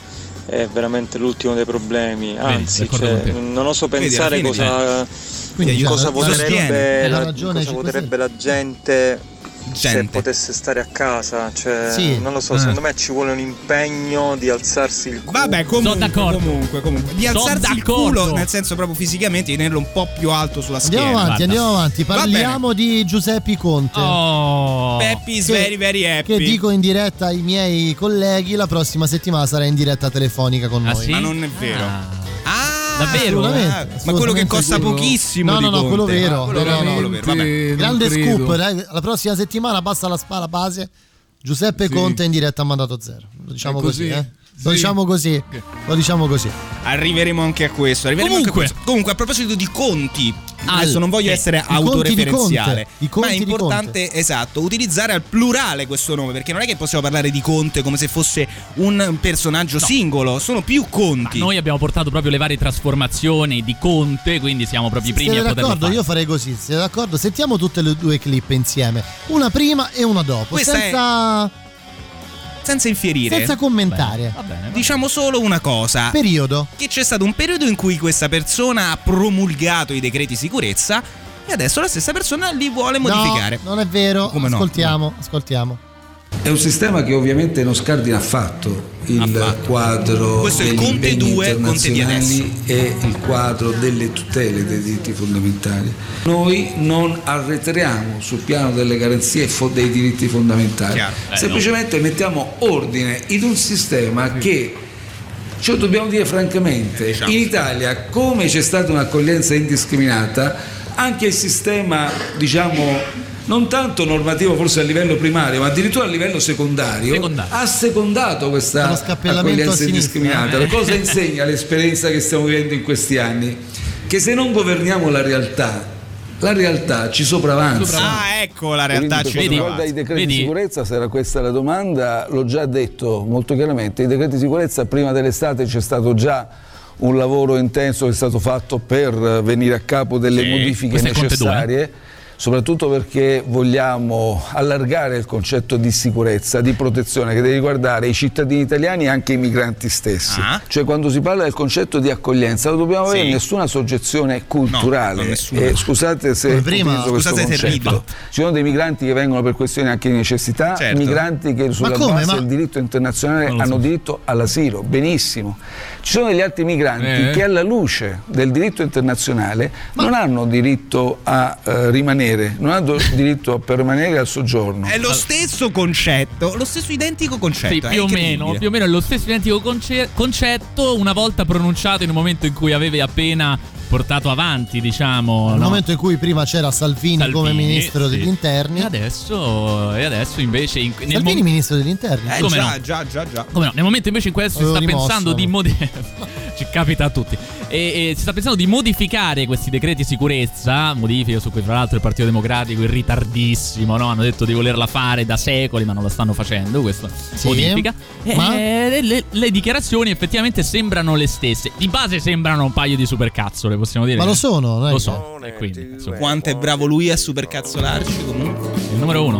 è veramente l'ultimo dei problemi. Anzi, d'accordo cioè, non oso Vedi, pensare fine cosa, Quindi in già, cosa la- voterebbe, la la, cosa voterebbe la gente se gente. potesse stare a casa, cioè, Sì. non lo so, Eh. secondo me ci vuole un impegno di alzarsi il culo. Vabbè, comunque, comunque, comunque. Di Sono alzarsi il d'accordo. culo, nel senso proprio fisicamente, di tenerlo un po' più alto sulla schiena. Andiamo avanti, Guarda. andiamo avanti. Va Parliamo di Giuseppe Conte. Oh. Peppi is Che- very very happy. Che dico in diretta ai miei colleghi, la prossima settimana sarà in diretta telefonica con Ah, noi. sì? Ma non è vero. Ah, Davvero? Ah, ma quello che costa pochissimo No, no, no, quello vero. Ah, quello vero, quello vero, vabbè. Grande credo. scoop, dai, la prossima settimana basta la spalla base. Giuseppe Sì. Conte in diretta a mandato zero. Lo diciamo È così, così? eh. Lo Sì. diciamo così. Lo diciamo così. Arriveremo anche a questo. Arriveremo Comunque. anche a questo. Comunque, a proposito di conti, adesso non voglio eh, essere i conti di autoreferenziale, Conte, i conti ma è importante, esatto, utilizzare al plurale questo nome, perché non è che possiamo parlare di Conte come se fosse un personaggio singolo, sono più conti. Noi abbiamo portato proprio le varie trasformazioni di Conte, quindi siamo proprio i primi Siete a poterlo d'accordo? fare. Io farei così. Siete d'accordo? Sentiamo tutte le due clip insieme. Una prima e una dopo. Questa è- senza, infierire. senza commentare. Diciamo solo una cosa. Periodo. Che c'è stato un periodo in cui questa persona ha promulgato i decreti sicurezza e adesso la stessa persona li vuole modificare. No, non è vero. Come no? ascoltiamo, ascoltiamo. È un sistema che ovviamente non scardina affatto il quadro Questo degli Conte impegni 2, Conte di e il quadro delle tutele dei diritti fondamentali. Noi non arretriamo sul piano delle garanzie dei diritti fondamentali, Chiaro. Eh, semplicemente mettiamo ordine in un sistema che ce lo dobbiamo dire francamente, Diciamo. in Italia come c'è stata un'accoglienza indiscriminata, anche il sistema, diciamo, non tanto normativo forse a livello primario, ma addirittura a livello secondario, ha secondato questa accoglienza indiscriminata. eh. Cosa insegna l'esperienza che stiamo vivendo in questi anni? Che se non governiamo la realtà, la realtà ci sopravanza. Ah, ecco la realtà Quindi, ci per quanto vedi. riguarda i decreti Vedi? di sicurezza, se era questa la domanda, l'ho già detto molto chiaramente, i decreti di sicurezza prima dell'estate c'è stato già un lavoro intenso che è stato fatto per eh, venire a capo delle Sì, modifiche necessarie. Soprattutto perché vogliamo allargare il concetto di sicurezza, di protezione che deve riguardare i cittadini italiani e anche i migranti stessi. Ah. Cioè quando si parla del concetto di accoglienza non dobbiamo Sì. avere nessuna soggezione culturale. No. Eh, scusate se Come prima- questo Scusate se concetto. rido. Ci sono dei migranti che vengono per questioni anche di necessità, Certo. migranti che sulla base Ma- del diritto internazionale lo hanno so. diritto all'asilo, benissimo. Ci sono degli altri migranti Eh. che alla luce del diritto internazionale non hanno diritto a eh, rimanere, non hanno diritto a permanere al soggiorno. È lo stesso concetto, lo stesso identico concetto. Sì, è più o meno, più o meno è lo stesso identico conce- concetto una volta pronunciato in un momento in cui avevi appena portato avanti, diciamo. Nel no? momento in cui prima c'era Salvini, Salvini, come ministro sì. degli interni. E adesso, e adesso invece in, nel Salvini, mom- ministro degli interni. Eh, Come già, no? già, già, già. Come no? Nel momento invece in cui adesso si Avevo sta rimosso, pensando di modificare. (laughs) Ci capita a tutti. E, e si sta pensando di modificare questi decreti sicurezza. Modifiche su cui, tra l'altro, il Partito Democratico in ritardissimo. No? Hanno detto di volerla fare da secoli, ma non la stanno facendo. Questa Sì, modifica. ma- E le, le dichiarazioni effettivamente sembrano le stesse. Di base sembrano un paio di supercazzole, possiamo dire. Ma lo sono, è Lo so. E quindi, insomma, Quanto è bravo lui a supercazzolarci comunque. il numero uno.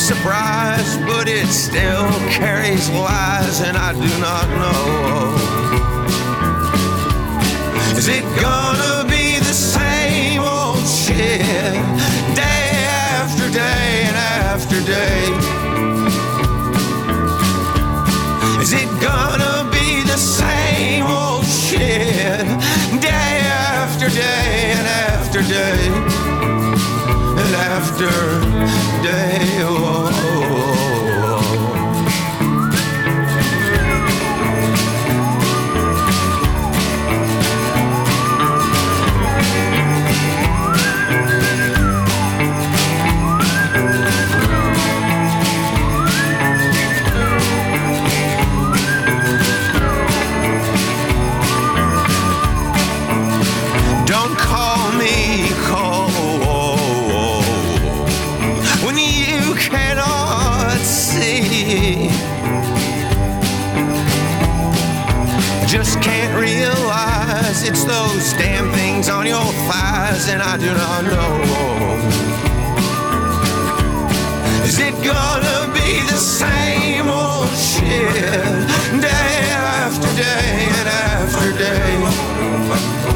surprise, but it still carries lies, and I do not know. Is it gonna be the same old shit day after day and after day? Is it gonna be the same old shit day after day and after day and after day? And I do not know. Is it gonna be the same old shit day after day and after day?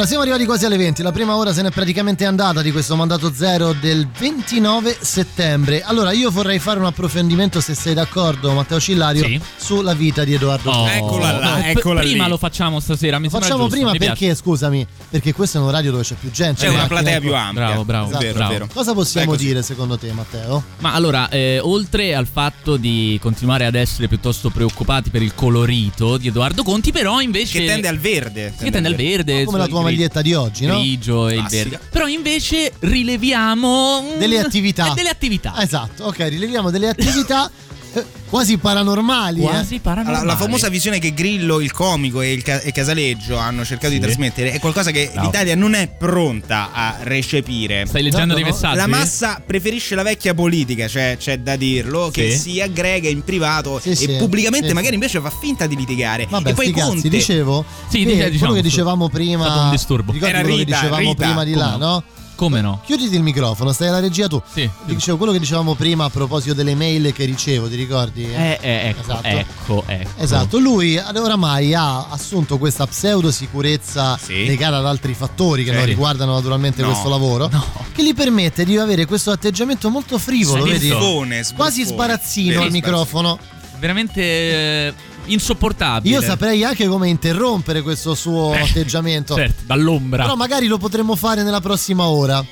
Allora, siamo arrivati quasi alle 20. La prima ora se n'è praticamente andata di questo mandato zero del 29 settembre. Allora, io vorrei fare un approfondimento, se sei d'accordo, Matteo Cillario, Sì. sulla vita di Edoardo Oh. Eccola là, No, p- eccola prima lì. lo facciamo stasera. Mi Lo facciamo giusto, prima mi piace. perché, scusami, perché questo è un radio dove c'è più gente. C'è una macchina, platea ecco. più ampia. Bravo, bravo, Esatto. Vero, bravo. vero. Cosa possiamo così. dire secondo te, Matteo? Ma allora, eh, oltre al fatto di continuare ad essere piuttosto preoccupati per il colorito di Edoardo Conti, però invece. Che tende al verde. Che tende al verde. Come la tua maglietta di oggi, no? Grigio e il Classica. verde. Però invece rileviamo. mm, Delle attività. eh, delle attività. Esatto, ok, rileviamo delle attività (laughs) quasi paranormali. Quasi eh. paranormali. La, la famosa visione che Grillo, il comico e il ca- e Casaleggio hanno cercato di Sì. trasmettere è qualcosa che Bravo. l'Italia non è pronta a recepire. Stai leggendo No, dei no, no. messaggi? La massa preferisce la vecchia politica, cioè c'è da dirlo, che Sì. si aggrega in privato Sì, e sì, pubblicamente sì, magari invece fa finta di litigare. Vabbè, e poi sti cazzi, Conte dicevo Sì, che dice- quello diciamo, che su- dicevamo è prima stato un disturbo. Ricordi Era quello che Rita, dicevamo Rita. prima di là, no? Come no? Chiuditi il microfono, stai alla regia tu. Sì. Dicevo quello che dicevamo prima a proposito delle mail che ricevo, ti ricordi? Eh, eh, ecco, Esatto. ecco, ecco. Esatto, lui oramai ha assunto questa pseudo sicurezza Sì. legata ad altri fattori che Sì. non riguardano naturalmente No. questo lavoro, che gli permette di avere questo atteggiamento molto frivolo, Sì, vedi? visto? Sbuffone, Quasi sbuffone. sbarazzino al microfono. Veramente eh, insopportabile. Io saprei anche come interrompere questo suo Eh, atteggiamento. Certo, dall'ombra. Però magari lo potremmo fare nella prossima ora.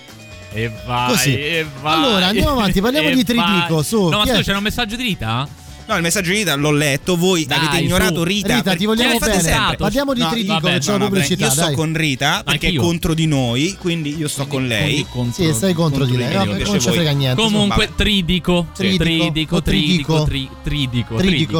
E vai, Così. e vai. Allora, andiamo avanti, parliamo di Tridico, su, No, ma scusa, c'era un messaggio di Rita? No, il messaggio di Rita l'ho letto, voi Dai, avete ignorato. Rita. Rita, ti vogliamo bene. sempre? Parliamo di No, Tridico, vabbè, c'è no, no, pubblicità. Io sto dai. con Rita perché è contro di noi, quindi io sto con lei. Contro- Sì, stai contro di lei. Vabbè, invece non ci frega niente. Comunque, Vabbè. Tridico. Tridico. Tridico, Tridico, Tridico. tri- Tridico.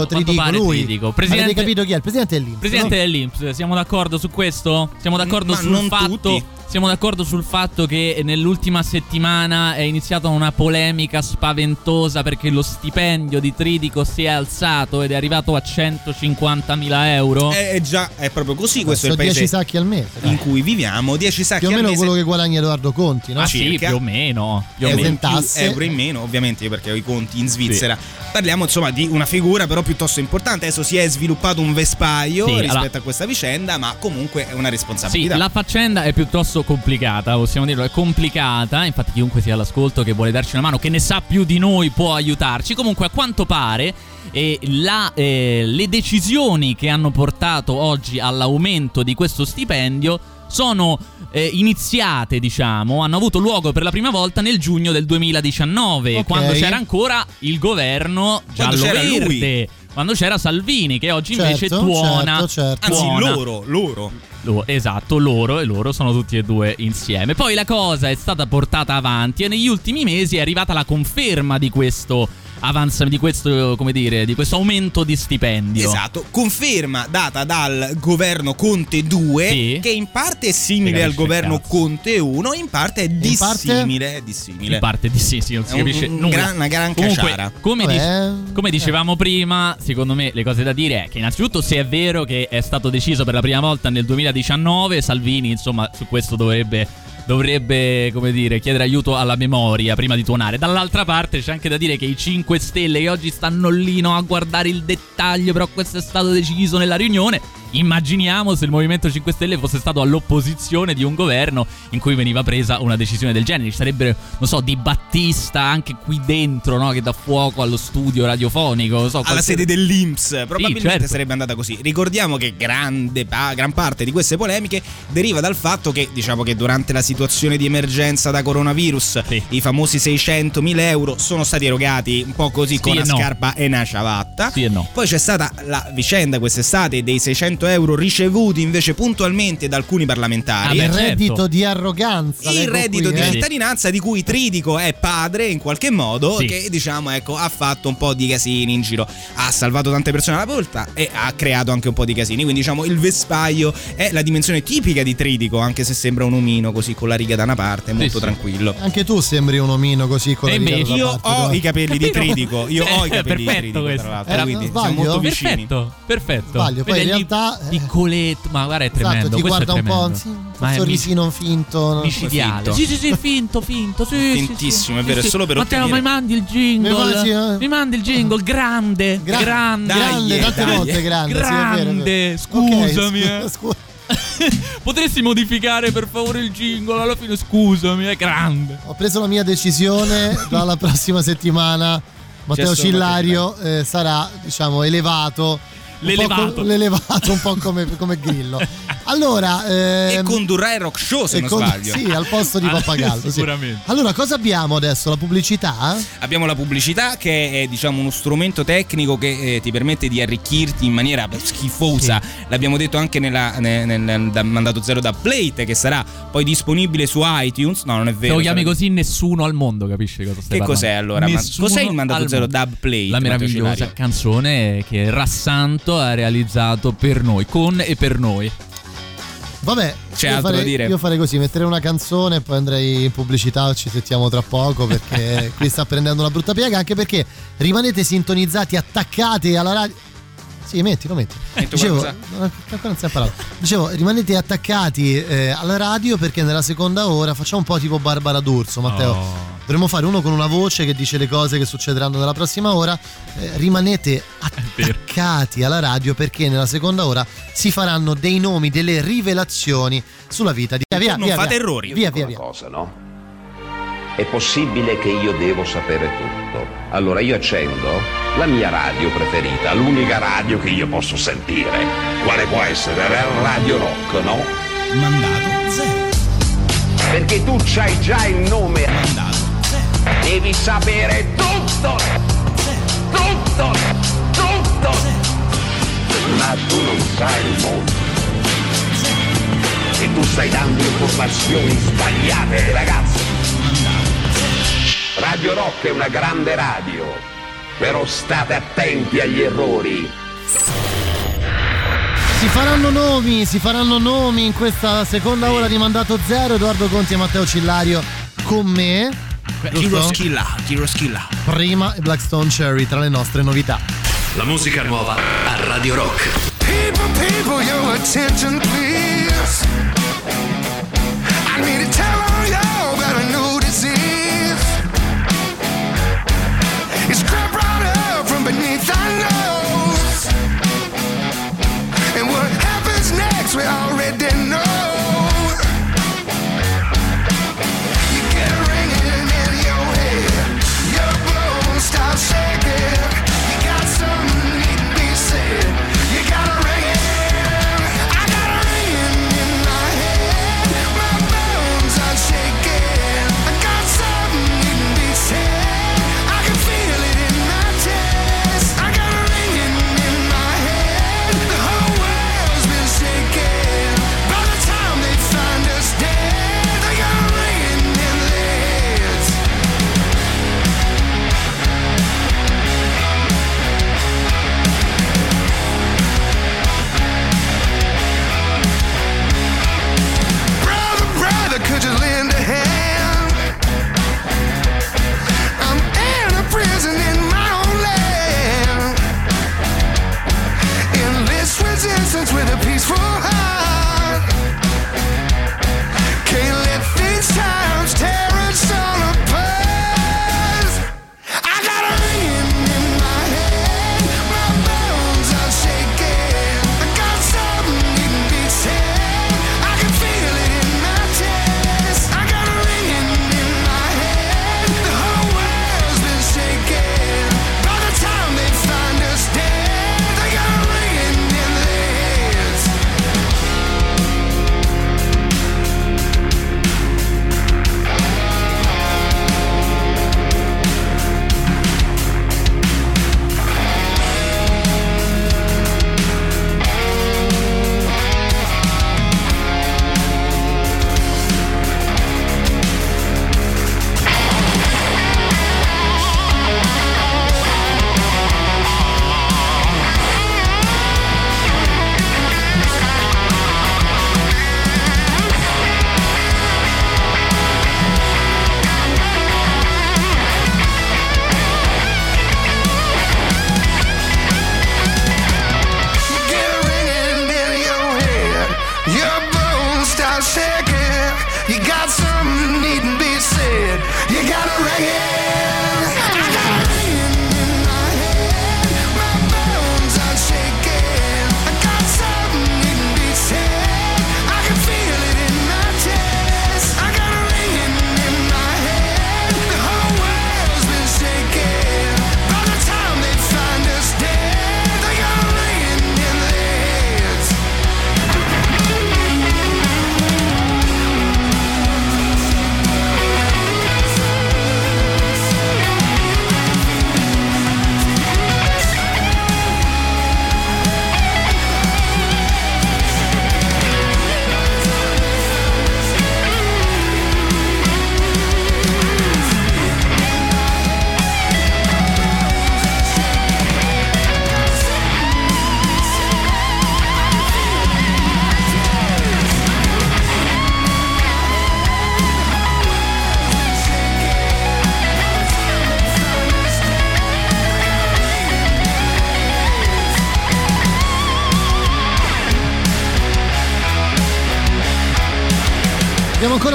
Tridico, lui. Avete Presidente, capito chi è? Il presidente dell'Inps. Presidente dell'Inps, siamo d'accordo su questo? Siamo d'accordo sul fatto. Siamo d'accordo sul fatto che nell'ultima settimana è iniziata una polemica spaventosa perché lo stipendio di Tridico si è alzato ed è arrivato a 150.000 euro. È, è già, è proprio così. Questo è il 10 paese sacchi al mese. dai. in cui viviamo. 10 sacchi Più o al meno mese. quello che guadagna Edoardo Conti, no? Ah sì, più o meno. Più o euro meno. tasse. euro in meno, ovviamente, io perché ho i conti in Svizzera. Parliamo insomma di una figura però piuttosto importante. Adesso si è sviluppato un vespaio Sì, rispetto allora- a questa vicenda, ma comunque è una Sì, responsabilità. la faccenda è piuttosto complicata, possiamo dirlo, è complicata. Infatti, chiunque sia all'ascolto che vuole darci una mano, che ne sa più di noi, può aiutarci. Comunque, a quanto pare, eh, la, eh, le decisioni che hanno portato oggi all'aumento di questo stipendio sono eh, iniziate, diciamo, hanno avuto luogo per la prima volta nel giugno del 2019, Ok. quando c'era ancora il governo giallo-verde. Quando c'era Salvini, che oggi invece Certo, tuona. certo, certo. Anzi, tuona. loro, loro. Lo- esatto, loro e loro sono tutti e due insieme. Poi la cosa è stata portata avanti e negli ultimi mesi è arrivata la conferma di questo avanza di questo, come dire, di questo aumento di stipendio. Esatto, conferma data dal governo Conte 2 Sì. che in parte è simile Si al governo cazzo. Conte 1, in parte è dissimile, è dissimile. In parte di sì, sì, non si È un- capisce un nulla. gran- una gran Comunque, caciara. Come, dic- come dicevamo prima, secondo me le cose da dire è che innanzitutto se è vero che è stato deciso per la prima volta nel 2019, Salvini insomma su questo dovrebbe dovrebbe, come dire, chiedere aiuto alla memoria prima di tuonare. Dall'altra parte c'è anche da dire che i 5 Stelle che oggi stanno lì no, a guardare il dettaglio, però questo è stato deciso nella riunione. Immaginiamo se il Movimento 5 Stelle fosse stato all'opposizione di un governo in cui veniva presa una decisione del genere. Ci sarebbe, non so, Di Battista anche qui dentro, no? Che dà fuoco allo studio radiofonico. So, alla qualsiasi- sede dell'Inps. Probabilmente certo. sarebbe andata così. Ricordiamo che grande, pa- gran parte di queste polemiche deriva dal fatto che, diciamo che durante la situazione di emergenza da coronavirus, i famosi 600.000 euro sono stati erogati un po' così con e una no. scarpa e una ciabatta. Sì e no. Poi c'è stata la vicenda quest'estate dei 600 200 euro ricevuti invece puntualmente da alcuni parlamentari. il reddito di arroganza. il reddito qui, di eh. cittadinanza di cui Tridico è padre in qualche modo Sì. che diciamo ecco ha fatto un po' di casini in giro ha salvato tante persone alla volta e ha creato anche un po' di casini quindi diciamo il vespaio è la dimensione tipica di Tridico anche se sembra un omino così con la riga da una parte molto sì. tranquillo Anche tu sembri un omino così con E la riga dalla io parte, ho no? i capelli di? Tridico io ho i capelli di perfetto Tridico questo. tra l'altro Eh, quindi sbaglio? siamo molto vicini Perfetto, perfetto. Sbaglio, poi Vede in realtà, eh, piccoletto, ma guarda è tremendo. Esatto, ti questo guarda è un po', sì, un Ma è sorrisino finto. no? micidiale. finto. Sì, sì, sì, finto, finto. Sì, Fintissimo, sì, è vero, sì, è solo per Matteo, ottenere- mi mandi il jingle. Mi mandi, eh? Mi mandi il jingle, grande, Gra- grande. grande, Dai, tante dai. volte grande. sì, è vero, è vero. Grande, scusami. scu- eh. scu- (laughs) Potresti modificare per favore il jingle? Alla fine, scusami, è grande. Ho preso la mia decisione (laughs) dalla prossima settimana. Matteo C'è solo Cillario eh, sarà, diciamo, elevato. Po' L'elevato. l'elevato, un po' come, come grillo. (laughs) Allora, e ehm, condurrà il rock show se e non con- sbaglio Sì, al posto di (laughs) Ah, Pappagallo. sì. sicuramente. Allora, cosa abbiamo adesso? La pubblicità? Abbiamo la pubblicità che è diciamo uno strumento tecnico che eh, ti permette di arricchirti in maniera schifosa. L'abbiamo detto anche nella, nel, nel- nel- da mandato zero da Plate che sarà poi disponibile su iTunes. No, non è Se vero. lo chiami sarà- così, nessuno al mondo capisce cosa stai Che parlando. cos'è allora? Ma Nessuno cos'è il mandato zero. Dub Plate? La meravigliosa canzone che Rassanto ha realizzato per noi, con e per noi. Vabbè, C'è io altro da farei, dire? Io farei così, metterei una canzone e poi andrei in pubblicità, ci sentiamo tra poco perché (laughs) qui sta prendendo una brutta piega, anche perché rimanete sintonizzati, attaccati alla radio. Sì, metti, lo metti. Metto Dicevo, qualcosa? no, ancora non stiamo parlando. Dicevo, rimanete attaccati eh, alla radio perché nella seconda ora facciamo un po' tipo Barbara D'Urso, Matteo. Oh. Dovremmo fare uno con una voce che dice le cose che succederanno nella prossima ora. Eh, rimanete attaccati alla radio perché nella seconda ora si faranno dei nomi, delle rivelazioni sulla vita di. Via, via, Non via, fate via. errori. Via, via, via. cosa, no? È possibile che io devo sapere tutto. Allora io accendo la mia radio preferita, l'unica radio che io posso sentire. Quale può essere? Radio Rock, no? Mandato zero. Perché tu c'hai già il nome. Mandato zero. Devi sapere tutto! Tutto! Tutto! Ma tu non sai il mondo. E tu stai dando informazioni sbagliate, ragazzi. Radio Rock è una grande radio, però state attenti agli errori. Si faranno nomi, si faranno nomi in questa seconda ora di mandato zero. Edoardo Conti e Matteo Cillario con me. Hero Giusto? Skilla, Hero Skilla. Prima Blackstone Cherry tra le nostre novità. La musica nuova a Radio Rock. People, people, your attention, please. I need to tell we already know.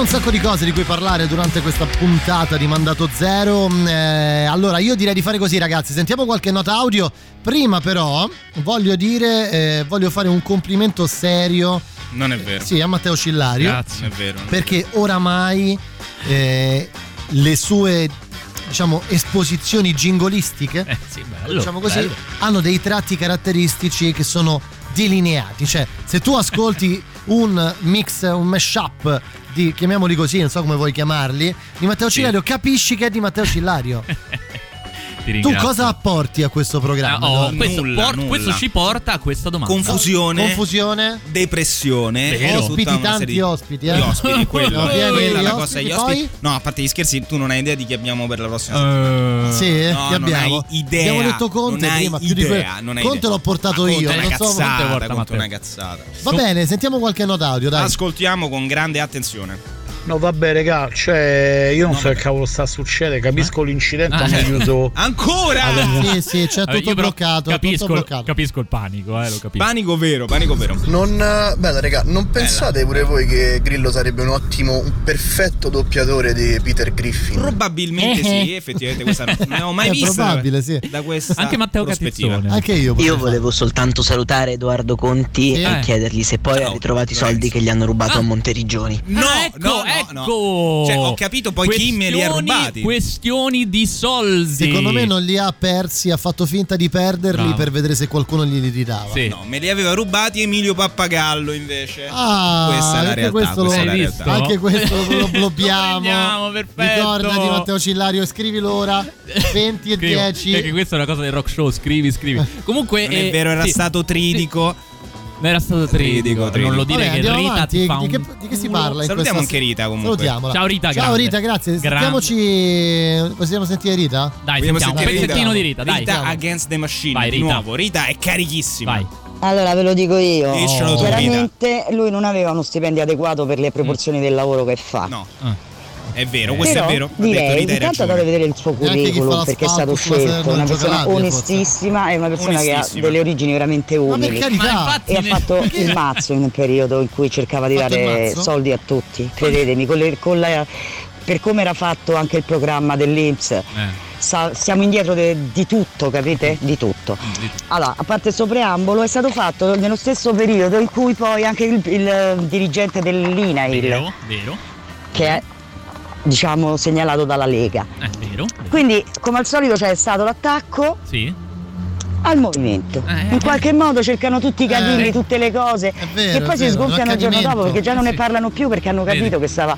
Un sacco di cose di cui parlare durante questa puntata di Mandato Zero. Eh, allora, io direi di fare così, ragazzi. Sentiamo qualche nota audio. Prima, però, voglio dire, eh, voglio fare un complimento serio. Non è vero. Sì, a Matteo Cillario. Grazie. È vero. Perché oramai eh, le sue diciamo esposizioni gingolistiche bello, diciamo così bello. hanno dei tratti caratteristici che sono delineati cioè se tu ascolti (laughs) un mix un mashup di chiamiamoli così non so come vuoi chiamarli di Matteo Sì. Cillario capisci che è di Matteo Cillario (laughs) Ti tu cosa apporti a questo programma? Oh, No? questo, Nulla, por- nulla. questo ci porta a questa domanda. Confusione, Confusione depressione, Vero. Ospiti, tanti di- ospiti, eh. Gli ospiti, (laughs) quello, No, quella di la cosa ospiti, gli ospiti. poi? No, a parte gli scherzi, tu non hai idea di chi abbiamo per la prossima settimana. Sì, No, che non abbiamo? hai idea. Abbiamo detto Conte non hai prima, più di idea, que- non hai Conte idea. l'ho portato Ma io, Conte è una non so- cazzata, Conte è una cazzata. Va bene, sentiamo qualche nota audio, dai. Ascoltiamo con grande attenzione. No, vabbè, raga, cioè, io non so che cavolo sta succedendo, capisco l'incidente, Ah, hanno certo. chiuso. Ancora? Sì, sì, c'è Vabbè, tutto bloccato, Capisco, tutto bloccato. capisco il panico, eh, lo capisco. Panico vero, panico vero. Non, eh, bella raga, non pensate pure voi che Grillo sarebbe un ottimo, un perfetto doppiatore di Peter Griffin? Probabilmente sì, effettivamente questa non l'avevo mai È vista. probabile, sì. Da questa Anche Matteo. Catizzone. Anche io. Io volevo soltanto salutare Edoardo Conti e Eh. chiedergli se poi ha ritrovato i soldi che gli hanno rubato Ah. a Monteriggioni. No, Ah, ecco, no, no, ecco. no. Cioè, ho capito poi chi me li ha Questioni- rubati. Questioni di soldi. Secondo me non li ha persi, ha fatto finta di perderli Bravo. per vedere se qualcuno glieli ridava. Sì. No, me li aveva rubati Emilio Pappagallo invece. Ah, questa è la anche realtà. questo, questa è lo, la realtà. visto? anche questo lo, (laughs) lo Lo perfetto. Ricordati Matteo Cillario, scrivi l'ora (laughs) 20 e Scrivo, 10. Perché questa è una cosa del rock show, scrivi, scrivi. (laughs) Comunque Non è eh, vero, era sì, stato tridico. sì, era stato tridico. Tridico. Non lo dire Vabbè, che Rita avanti. ti fa di, un che, di che si parla? in Salutiamo questa- anche Rita comunque. Salutiamola. Ciao Rita, Ciao grande. Rita, grazie. Grande. Sentiamoci. Possiamo sentire Rita? Dai, Vogliamo sentiamo un pezzettino di Rita, dai. Rita Against the Machine. Vai, di Rita. nuovo. Rita è carichissima. Vai. Allora ve lo dico io, Diccelo tu, chiaramente lui non aveva uno stipendio adeguato per le proporzioni del lavoro che fa. No. Ah. È vero, questo Però è vero. Direi intanto ragione. andate a vedere il suo curriculum perché è stato scelto, una persona onestissima e una persona che ha delle origini veramente umili. E ha fatto il mazzo in un periodo in cui cercava di il dare soldi a tutti, credetemi, con le- con la- per come era fatto anche il programma dell'Inps. Eh. sa- siamo indietro de- di tutto, capite? Di tutto. Allora, a parte questo preambolo, è stato fatto nello stesso periodo in cui poi anche il, il dirigente dell'INAIL, Vero, vero, che è diciamo segnalato dalla Lega. eh, vero. Quindi, come al solito, c'è stato l'attacco Sì. al movimento. Eh, In qualche modo cercano tutti i cavilli, Eh. tutte le cose, vero, che poi è si sgonfiano il giorno dopo perché già non ne parlano più perché hanno capito che stava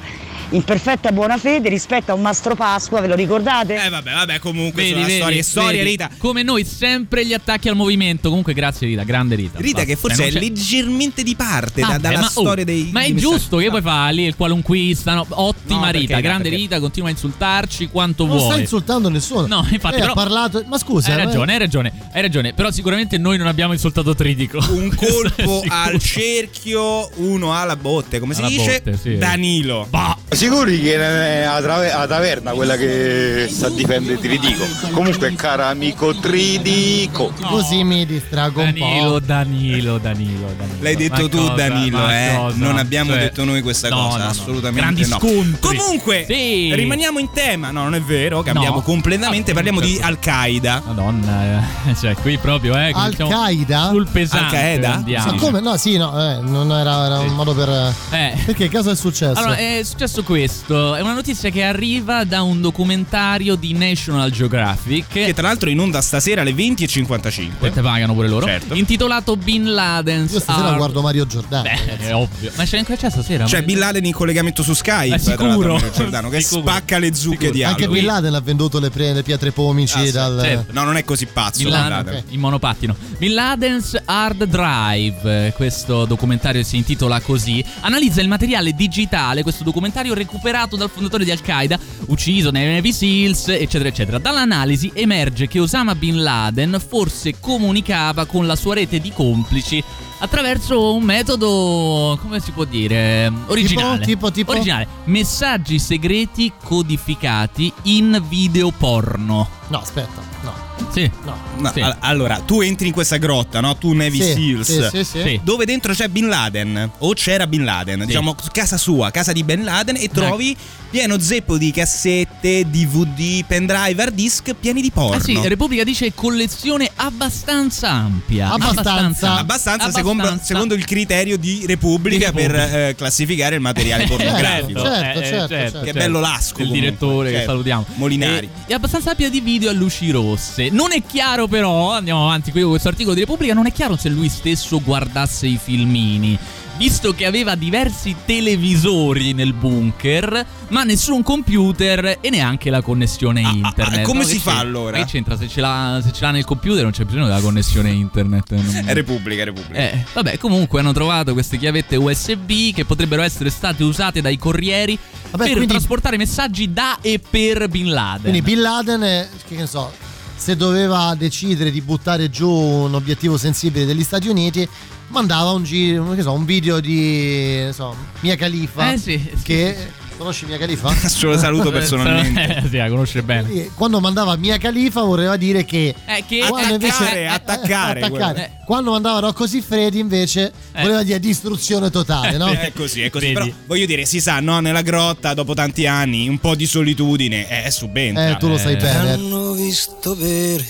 in perfetta buona fede rispetto a un Mastro Pasqua, ve lo ricordate? Eh vabbè, vabbè, comunque Vedi, sono vedi, storie, storie, vedi. Rita. Come noi sempre gli attacchi al movimento. Comunque grazie Rita, grande Rita. Rita Basta. che forse Eh, è non c'è- leggermente di parte da- Vabbè, dalla ma, oh, storia dei Ma è giusto che poi fa lì il qualunquista. no? Ottima No, perché Rita, no, grande perché- Rita, continua a insultarci quanto Non sta vuoi. insultando nessuno. No, infatti, Lei però- ha parlato. Ma scusa, Hai eh, ragione, hai ragione, hai ragione. Però sicuramente noi non abbiamo insultato Tridico. Un (laughs) colpo al cerchio, uno alla botte, come si Alla dice? botte, sì. Danilo. Bah. Sicuri che è la, trave- la taverna quella che sta a difendere Tridico. Comunque, cara amico Tridico. Così mi distrago un Danilo, po'. Danilo, Danilo, Danilo. L'hai detto Ma tu, cosa? Danilo, eh? cosa? Non abbiamo Cioè, detto noi questa no, cosa, no, no. assolutamente Grandi no. scontri. Comunque, Sì. rimaniamo in tema. No, non è vero, cambiamo No. completamente, Ah, parliamo di certo. Al-Qaeda. Madonna, eh, (laughs) cioè qui proprio, eh. diciamo Al-Qaeda? Sul pesante. Al-Qaeda? Ma come? No, sì, no, eh, non era, era un modo per. Eh. Perché cosa è successo? Allora, è successo questo. È una notizia che arriva da un documentario di National Geographic. Che tra l'altro è in onda stasera alle 20.55. E te pagano pure loro. Certo. Intitolato Bin Laden. Io stasera guardo Mario Giordano. Beh, è ovvio. Ma c'è anche c'è stasera? C'è Ma- Bin Laden in collegamento su Skype. Eh, tra l'altro, sicuro. Mario Giordano, che Sicuro. spacca le zucche di Anche Halloween. Bin Laden ha venduto le, pre- le pietre pomici Ah, dal. certo. No, non è così pazzo. Bin Laden, Laden. ok, in monopattino. Bin Laden's Hard Drive, eh, questo documentario si intitola così, analizza il materiale digitale, questo documentario recuperato dal fondatore di Al-Qaeda, ucciso nei Navy Seals, eccetera, eccetera. Dall'analisi emerge che Osama Bin Laden forse comunicava con la sua rete di complici attraverso un metodo, come si può dire, originale. tipo, tipo? Originale. Messaggi segreti codificati in video porno. No, aspetta, no. Sì. No, Sì. all- Allora, tu entri in questa grotta, no? Tu Navy Sì, Seals, sì, sì, sì. Sì. dove dentro c'è Bin Laden, o c'era Bin Laden, diciamo casa sua, casa di Bin Laden, e trovi pieno zeppo di cassette, DVD, pendrive, hard disk pieni di porno. Ah sì, Repubblica dice collezione abbastanza ampia. Abbastanza. Abbastanza, Secondo, secondo il criterio di Repubblica, Di Repubblica. per eh, classificare il materiale pornografico. certo, Eh, eh, certo, certo, certo. Che certo. bello lasco. Il comunque. direttore che Certo. salutiamo. Molinari. E- È abbastanza ampia di video a luci rosse. Non è chiaro, però, andiamo avanti qui con questo articolo di Repubblica. Non è chiaro se lui stesso guardasse i filmini. Visto che aveva diversi televisori nel bunker, ma nessun computer e neanche la connessione internet. ah, come No, si fa allora? Che c'entra? Se ce, l'ha, se ce l'ha nel computer non c'è bisogno della connessione internet. Non- (laughs) È Repubblica, è Repubblica. eh, vabbè, comunque hanno trovato queste chiavette USB che potrebbero essere state usate dai corrieri Vabbè, per quindi- trasportare messaggi da e per Bin Laden. Quindi Bin Laden, eh, che ne so, se doveva decidere di buttare giù un obiettivo sensibile degli Stati Uniti, mandava un, giro, che so, un video di so, Mia Khalifa. Eh sì, sì, che conosci Mia Khalifa? (laughs) Ce lo saluto personalmente. Eh, sì, la conosce bene. Quindi, Quando mandava Mia Khalifa voleva dire che Eh, che quando Attaccare, eh, attaccare, attaccare. quello. Quando mandava Rocco Siffredi invece Eh. voleva dire distruzione totale, no? (laughs) È così, è così. Vedi? Però voglio dire, si sa, no? Nella grotta, dopo tanti anni, un po' di solitudine, eh, subentra. Eh, tu lo sai Eh. bene. hanno visto bere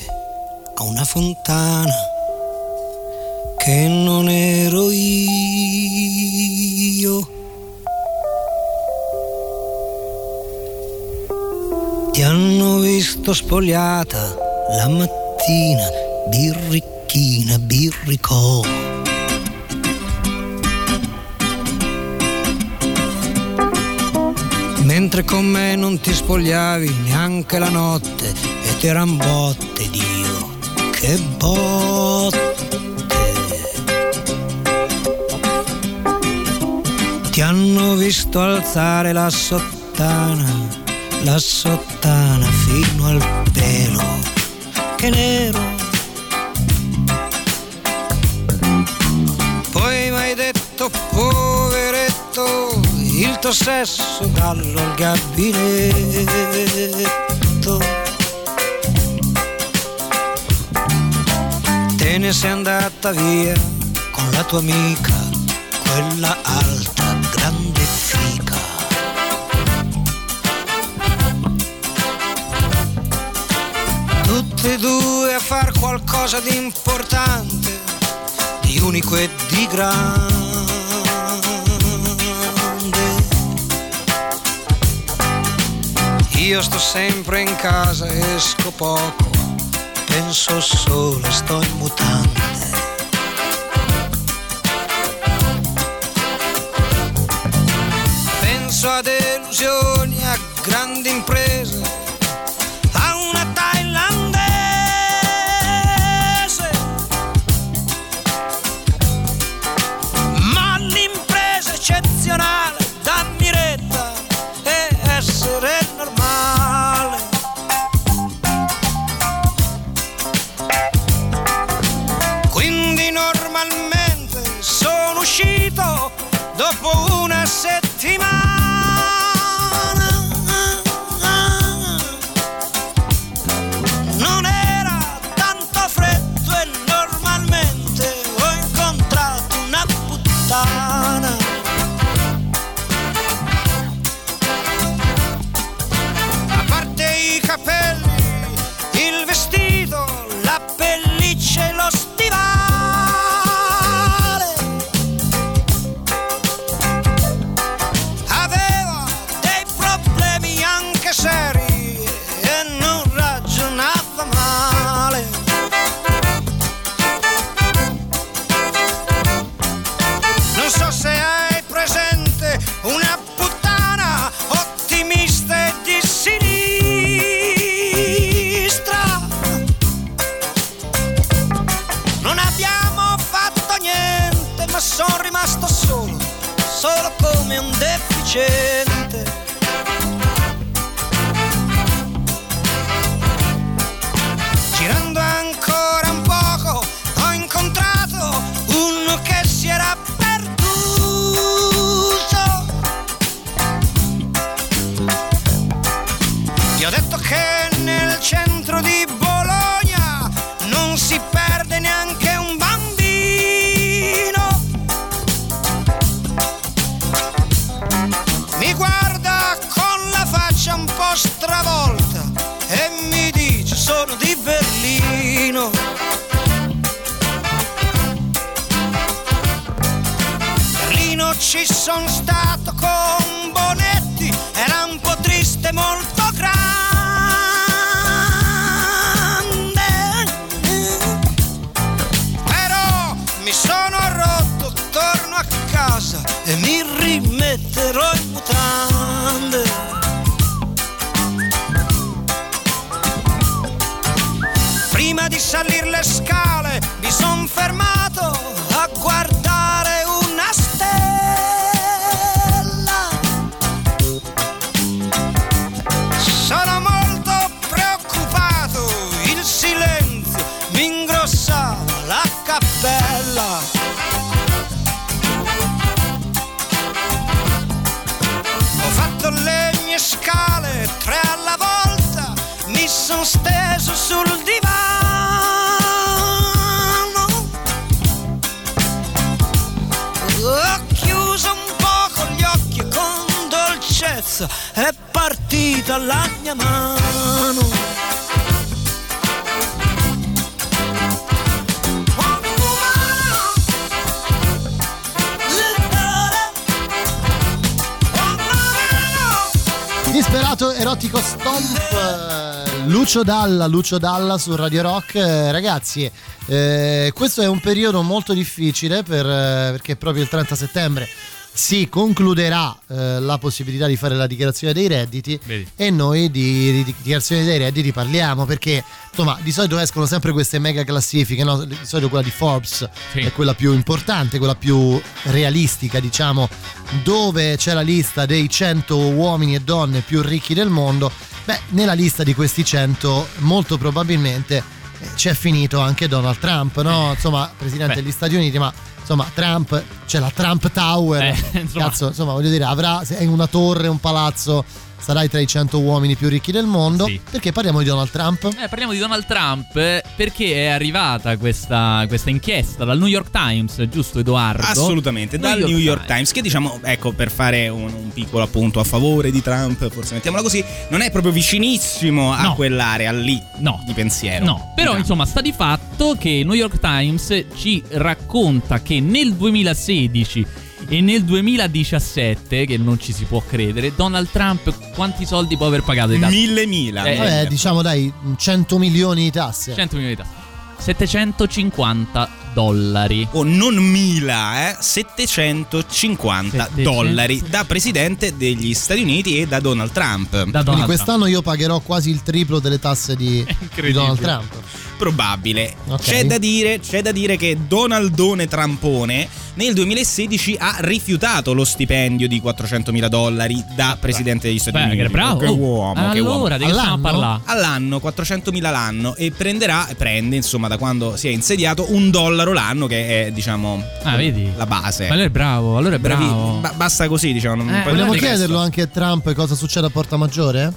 a una fontana che non ero io. Ti hanno visto spogliata la mattina, birricchina, birricò. Mentre con me non ti spogliavi neanche la notte e ti eran botte, Dio, che botte. Ti hanno visto alzare la sottana, la sottana fino al pelo, che nero. Poi mi hai detto, poveretto, il tuo sesso gallo al gabinetto. Te ne sei andata via con la tua amica, quella alta, Due a far qualcosa di importante, di unico e di grande. Io sto sempre in casa, esco poco, penso solo, sto in mutande. Penso a delusioni, a grandi imprese, dopo una Lucio Dalla, Lucio Dalla su Radio Rock Eh, ragazzi eh, questo è un periodo molto difficile per, eh, perché proprio il 30 settembre si concluderà eh, la possibilità di fare la dichiarazione dei redditi Vedi. e noi di, di dichiarazione dei redditi parliamo perché insomma di solito escono sempre queste mega classifiche no? di solito quella di Forbes Sì. è quella più importante quella più realistica diciamo dove c'è la lista dei 100 uomini e donne più ricchi del mondo beh nella lista di questi 100 molto probabilmente eh, c'è finito anche Donald Trump no? insomma presidente Beh. degli Stati Uniti ma insomma Trump c'è la Trump Tower Eh, insomma. cazzo insomma voglio dire avrà è una torre un palazzo sarai tra i 100 uomini più ricchi del mondo Sì. perché parliamo di Donald Trump Eh, parliamo di Donald Trump eh, perché è arrivata questa, questa inchiesta dal New York Times, giusto Edoardo? Assolutamente, dal New York Times, che diciamo, ecco, per fare un, un piccolo appunto a favore di Trump, forse mettiamola così, non è proprio vicinissimo a No. quell'area lì No. di pensiero. No, però Di Trump. insomma sta di fatto che il New York Times ci racconta che nel 2016 e nel 2017, che non ci si può credere, Donald Trump quanti soldi può aver pagato di tasse? Mille mila. Eh, Vabbè, diciamo dai 100 milioni di tasse 100 milioni di tasse. 750 dollari. O non mila, eh? 750 700. dollari da presidente degli Stati Uniti e da Donald Trump. Da quindi Donald quest'anno io pagherò quasi il triplo delle tasse di, di. Donald Trump Probabile. Ok. C'è, da dire, c'è da dire che Donaldone Trampone nel 2016 ha rifiutato lo stipendio di 400.000 dollari da presidente degli Stati Beh, Uniti. che bravo. Che uomo, che uomo. allora, di che stiamo a All'anno? parlare? All'anno 400.000 l'anno e prenderà, prende insomma da quando si è insediato un dollaro l'anno che è diciamo Ah, vedi? la base. Ma allora è bravo, allora è Bravi- bravo. ba- basta così diciamo. non- Eh, vogliamo chiederlo anche a Trump cosa succede a Porta Maggiore?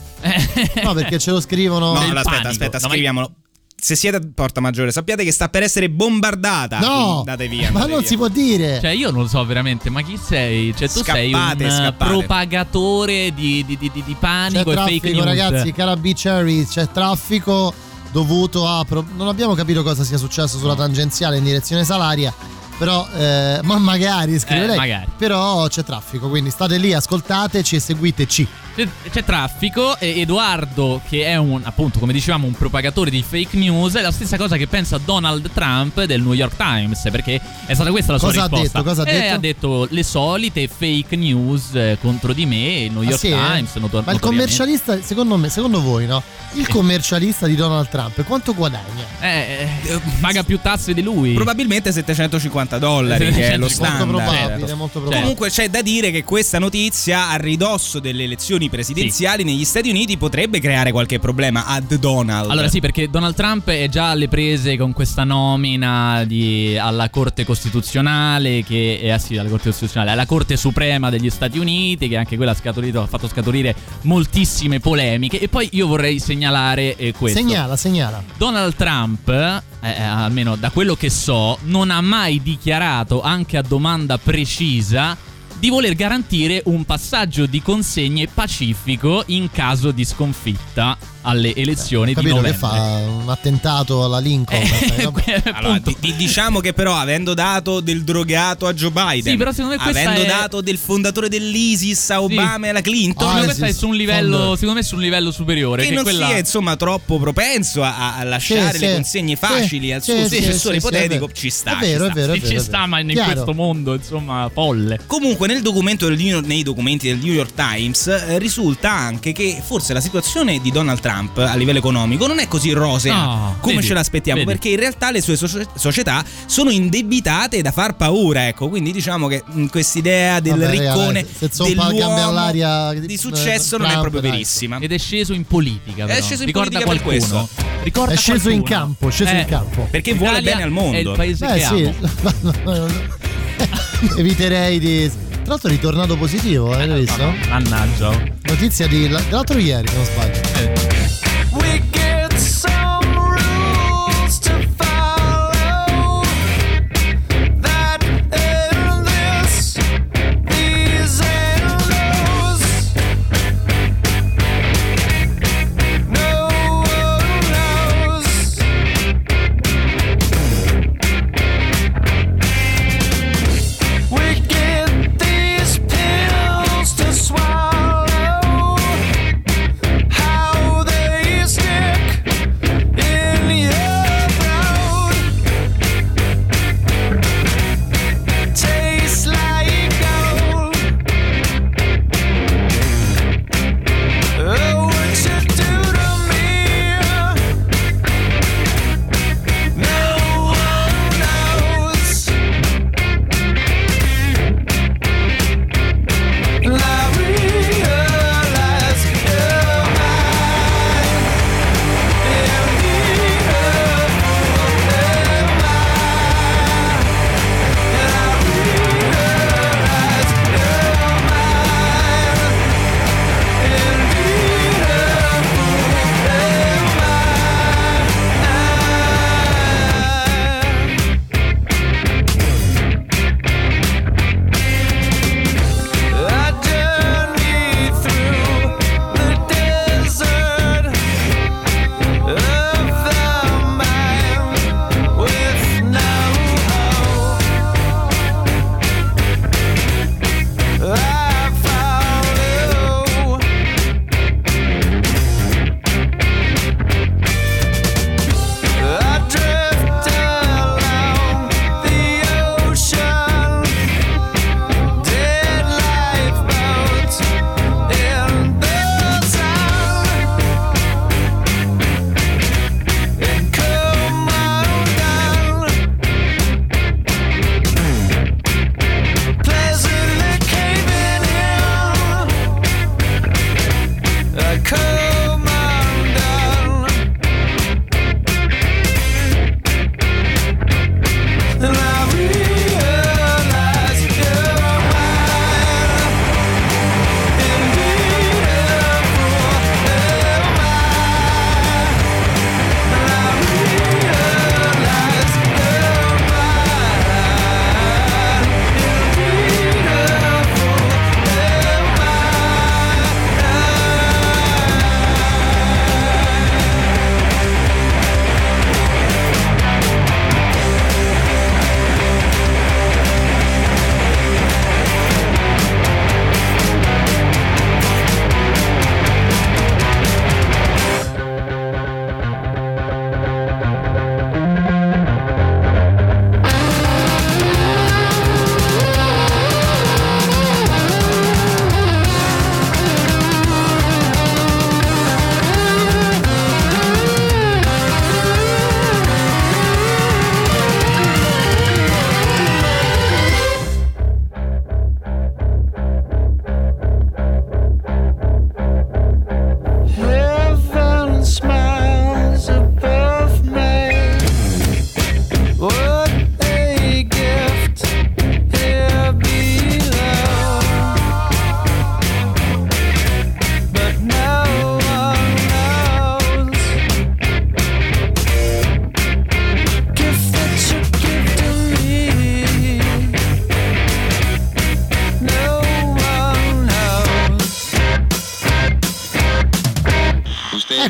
no perché ce lo scrivono No, no, aspetta, aspetta, No, ma- scriviamolo. Se siete a Porta Maggiore, sappiate che sta per essere bombardata. No, Andate via. ma andate non via. si può dire Cioè, io non lo so veramente, ma chi sei? Cioè, tu sei un Scappate, eh, scappate. propagatore di, di- di- di- di c'è panico e fake traffico news. ragazzi cara Cherry c'è traffico dovuto a pro- non abbiamo capito cosa sia successo sulla tangenziale in direzione Salaria però eh, ma magari scrive Eh, magari. però c'è traffico quindi state lì ascoltateci e seguiteci C'è, c'è traffico e Edoardo, che è un, appunto, come dicevamo, un propagatore di fake news, è la stessa cosa che pensa Donald Trump del New York Times, perché è stata questa la sua Cosa ha risposta. detto? Cosa ha Eh, detto? ha detto le solite fake news eh, contro di me, il New Ah, York sì, eh? Times, notor- ma il commercialista secondo me secondo voi no il commercialista di Donald Trump quanto guadagna Eh, eh, paga più tasse di lui. Probabilmente 750 dollari, che è lo 750. standard. molto probabile molto probabile Comunque c'è da dire che questa notizia a ridosso delle elezioni presidenziali negli Stati Uniti potrebbe creare qualche problema ad Donald. Allora sì, perché Donald Trump è già alle prese con questa nomina di- alla Corte Costituzionale, che è ah sì, alla Corte Costituzionale, alla Corte Suprema degli Stati Uniti, che anche quella ha, scaturito- ha fatto scaturire moltissime polemiche. E poi io vorrei segnalare eh, questo. segnala segnala Donald Trump, eh, eh, almeno da quello che so, non ha mai dichiarato, anche a domanda precisa, di voler garantire un passaggio di consegne pacifico in caso di sconfitta alle elezioni di Capito che novembre. fa un attentato alla Lincoln. Eh. (laughs) Allora, di- di- diciamo che però avendo dato del drogato a Joe Biden, Sì, però secondo me avendo è- dato del fondatore dell'ISIS a Obama e alla Clinton, Secondo me Ah, questa è su un livello, secondo me è su un livello superiore. che che non quella... sia insomma troppo propenso a, a lasciare Sì, le sì. consegne Sì, facili al sì, suo sì, successore sì, sì, ipotetico, ci sta. È vero, ci è sta. vero, è Sì, vero. ci sta, ma in Chiaro. questo mondo, insomma, folle. Comunque nel documento del New- nei documenti del New York Times eh, risulta anche che forse la situazione di Donald Trump a livello economico non è così rosea No, come vedi, ce l'aspettiamo vedi. perché in realtà le sue soci- società sono indebitate da far paura ecco quindi diciamo che quest'idea del Vabbè, riccone dell'uomo di successo non è Trump, proprio dai. verissima Ed è sceso in politica. Però. È sceso in Ricorda politica per qualcuno. questo. Ricorda È sceso in qualcuno. campo, è sceso Eh, in campo. perché vuole l'Italia bene al È mondo il paese Eh che sì, (laughs) eviterei di. Tra l'altro è ritornato positivo, eh, hai visto? Mannaggia. Notizia di dell'altro ieri, se non sbaglio.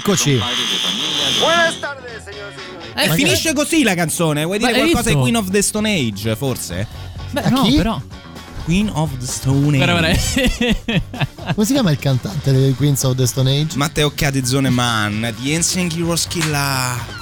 Eccoci. Buenas tardes, signore e che- finisce così la canzone. Vuoi dire Ma qualcosa visto? Queen of the Stone Age, forse? Beh, no, però. Queen of the Stone Age. (laughs) Come si chiama il cantante dei Queens of the Stone Age? Matteo Cadezone Man, di Ensign Heroes Killer.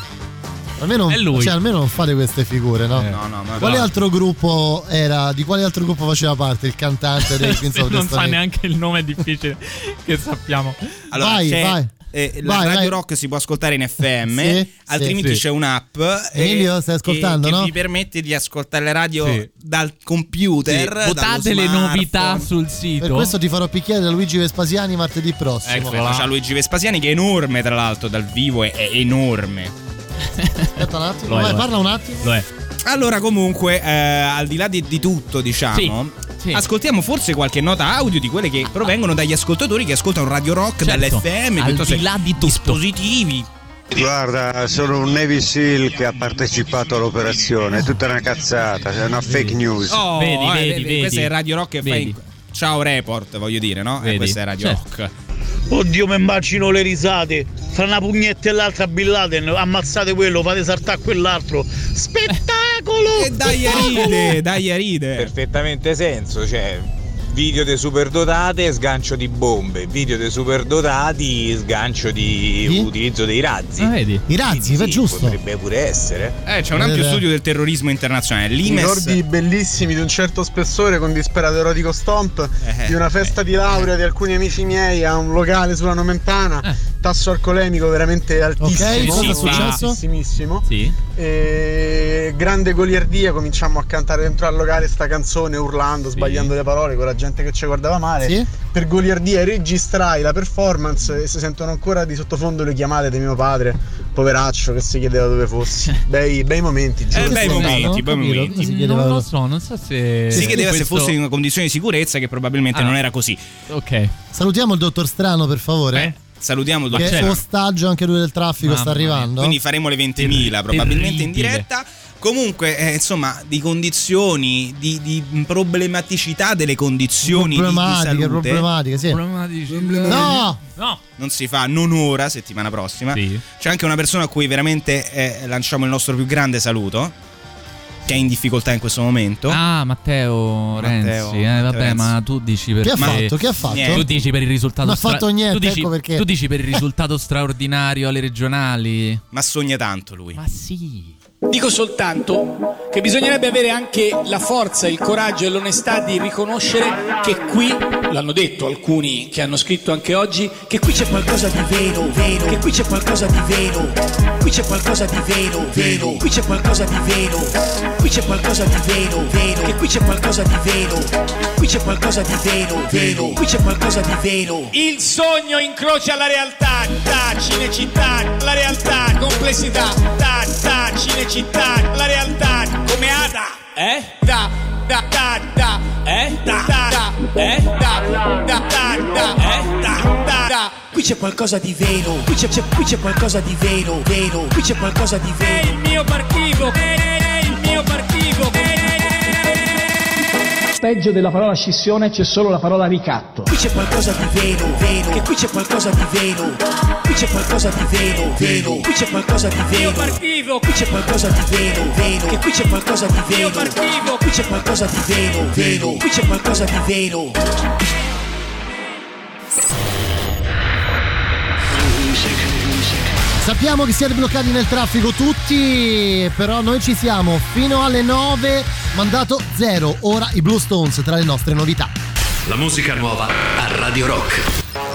Almeno, È lui. Cioè, almeno non fate queste figure, no? No, no, ma Quale no. altro gruppo era? Di quale altro gruppo faceva parte il cantante dei (laughs) Queens of the non Stone sa Age? neanche il nome difficile che sappiamo. Allora, Vai, c'è- vai. Eh, la Vai, Radio vai. Rock si può ascoltare in FM, Sì, altrimenti sì. c'è un'app eh, Emilio, stai ascoltando, che, no? che vi permette di ascoltare le radio Sì. dal computer. Votate le novità sul Per sito. questo ti farò picchiare da Luigi Vespasiani martedì Ecco, prossimo. Eccola. C'ha Luigi Vespasiani che è enorme, tra l'altro, dal vivo è, è enorme. Aspetta un attimo, vai, parla un attimo. Lo è. Allora, comunque, eh, al di là di, di tutto, diciamo. Sì, sì. Ascoltiamo forse qualche nota audio di quelle che provengono dagli ascoltatori che ascoltano Radio Rock Certo, dall'FM, al piuttosto di là di tutto. dispositivi. Guarda, sono un Navy SEAL che ha partecipato all'operazione, è tutta una cazzata, è una fake news. Oh, Vedi, eh, vedi, vedi, vedi. Questo è Radio Rock che fa Vedi. in- Ciao Report, voglio dire, no? Eh, Vedi. questo è Radio Certo. Rock. Oddio, mi immagino le risate. Tra una pugnetta e l'altra Bin Laden, ammazzate quello, fate saltare quell'altro. Spettacolo! E dai a ride, dai a ride. perfettamente senso, cioè video dei superdotati, sgancio di bombe, video dei superdotati, sgancio di Sì? utilizzo dei razzi. Ah, vedi? I razzi, Sì, va giusto. Potrebbe pure essere. Eh, c'è un ampio Eh, studio del terrorismo internazionale. L'IMES. Ricordi bellissimi di un certo spessore con disperato erotico stomp Eh, di una festa di laurea di alcuni amici miei a un locale sulla Nomentana. Eh. Tasso alcolemico veramente altissimo. Ok, cosa è successo? Altissimissimo. Sì. E grande goliardia, cominciamo a cantare dentro al locale sta canzone urlando, sbagliando le parole con la gente che ci guardava male. Sì? Per goliardia registrai la performance e si sentono ancora di sottofondo le chiamate di mio padre, poveraccio che si chiedeva dove fossi. (laughs) Bei, bei momenti, giuro. Eh, bei momenti, bei momenti. si chiedeva- Non lo so, non so se. Si chiedeva se questo- fosse in una condizione di sicurezza, che probabilmente Ah. non era così. Ok. Salutiamo il dottor Strano, per favore. Eh, Salutiamo il che ostaggio anche lui del traffico, Mamma sta mia. arrivando. Quindi faremo le 20.000 probabilmente in diretta. Comunque, eh, insomma, di condizioni, di, di problematicità delle condizioni di- di, problematiche, salute problematiche, sì. No! No. non si fa non ora, settimana prossima. Sì. C'è anche una persona a cui veramente eh, lanciamo il nostro più grande saluto, che è in difficoltà in questo momento. Ah, Matteo, Matteo, Renzi. Eh, vabbè, Renzi. ma tu dici per Che ha fatto? Che ha fatto? Niente. Tu dici per il risultato Non ha fatto niente, tu dici, ecco perché. Tu dici per il risultato straordinario alle regionali. Ma sogna tanto lui. Ma sì. Dico soltanto che bisognerebbe avere anche la forza, il coraggio e l'onestà di riconoscere che qui, l'hanno detto alcuni che hanno scritto anche oggi, che qui c'è qualcosa di vero, vero, che qui c'è qualcosa di vero, qui c'è qualcosa di vero, vero, qui c'è qualcosa di vero, qui c'è qualcosa di vero, vero, che qui c'è qualcosa di vero, qui c'è qualcosa di vero, vero, qui c'è qualcosa di vero. Il sogno incrocia la realtà, ta, cinecittà, la realtà, complessità, ta, cinecittà, la realtà, come Ada, eh? Da, da, da, da, eh? Da, da, da, eh? Da, da, da, da, eh? Da, da, da. Qui c'è qualcosa di vero, qui c'è, c'è- qui c'è qualcosa di vero, vero, qui c'è qualcosa di vero. È il mio partito, è il mio partito, Peggio della parola scissione c'è solo la parola ricatto. Qui c'è qualcosa di vero, vero, che qui c'è qualcosa di vero, qui c'è qualcosa di vero, vero, qui c'è qualcosa di vero, partito, qui c'è qualcosa di vero, vero, che qui c'è qualcosa di vero, partito, qui c'è qualcosa di vero, vero, qui c'è qualcosa di vero. Sappiamo che siete bloccati nel traffico tutti, però noi ci siamo fino alle 9, mandato 0. Ora i Blue Stones tra le nostre novità. La musica nuova a Radio Rock.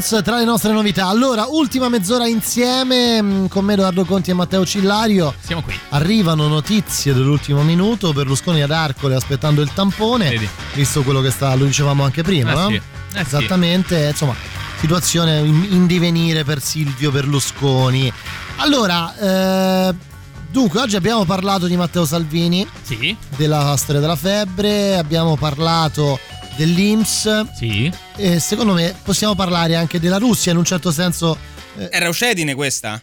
Stones tra le nostre novità. Allora, ultima mezz'ora insieme mm, con me Edoardo Conti e Matteo Cillario. Siamo qui. Arrivano notizie dell'ultimo minuto. Berlusconi ad Arcole aspettando il tampone. Vedi. Visto quello che sta, lo dicevamo anche prima, Eh no? sì, eh sì. Esattamente, insomma, situazione in, in divenire per Silvio Berlusconi. Allora, eh, dunque, oggi abbiamo parlato di Matteo Salvini. Sì. Della storia della febbre, abbiamo parlato dell'Inps. Sì. E secondo me possiamo parlare anche della Russia in un certo senso. eh, È Raucedine questa?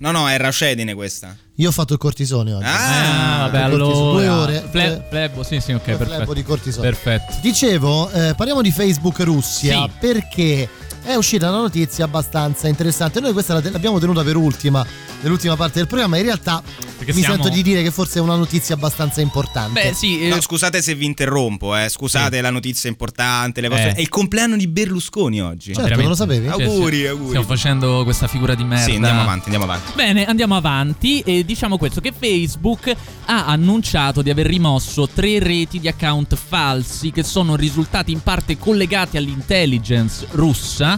No, no, è Raucedine questa. io ho fatto il cortisone oggi. Ah, vabbè, Il cortisone, allora. Due ore. Fle- eh, flebo, sì, sì, ok, perfetto. di cortisone. Perfetto. Dicevo, eh, parliamo di Facebook Russia Sì. perché è uscita una notizia abbastanza interessante. Noi questa la- l'abbiamo tenuta per ultima, nell'ultima parte del programma. In realtà Perché mi siamo- sento di dire che forse è una notizia abbastanza importante. Beh, sì, eh, No, scusate se vi interrompo, eh. scusate la notizia importante. Le vostre... Eh. È il compleanno di Berlusconi oggi. Certo, non lo sapevi? Cioè, Auguri, sì, auguri. Stiamo facendo questa figura di merda. Sì, andiamo avanti, andiamo avanti. Bene, andiamo avanti e diciamo questo che Facebook ha annunciato di aver rimosso tre reti di account falsi che sono risultati in parte collegati all'intelligence russa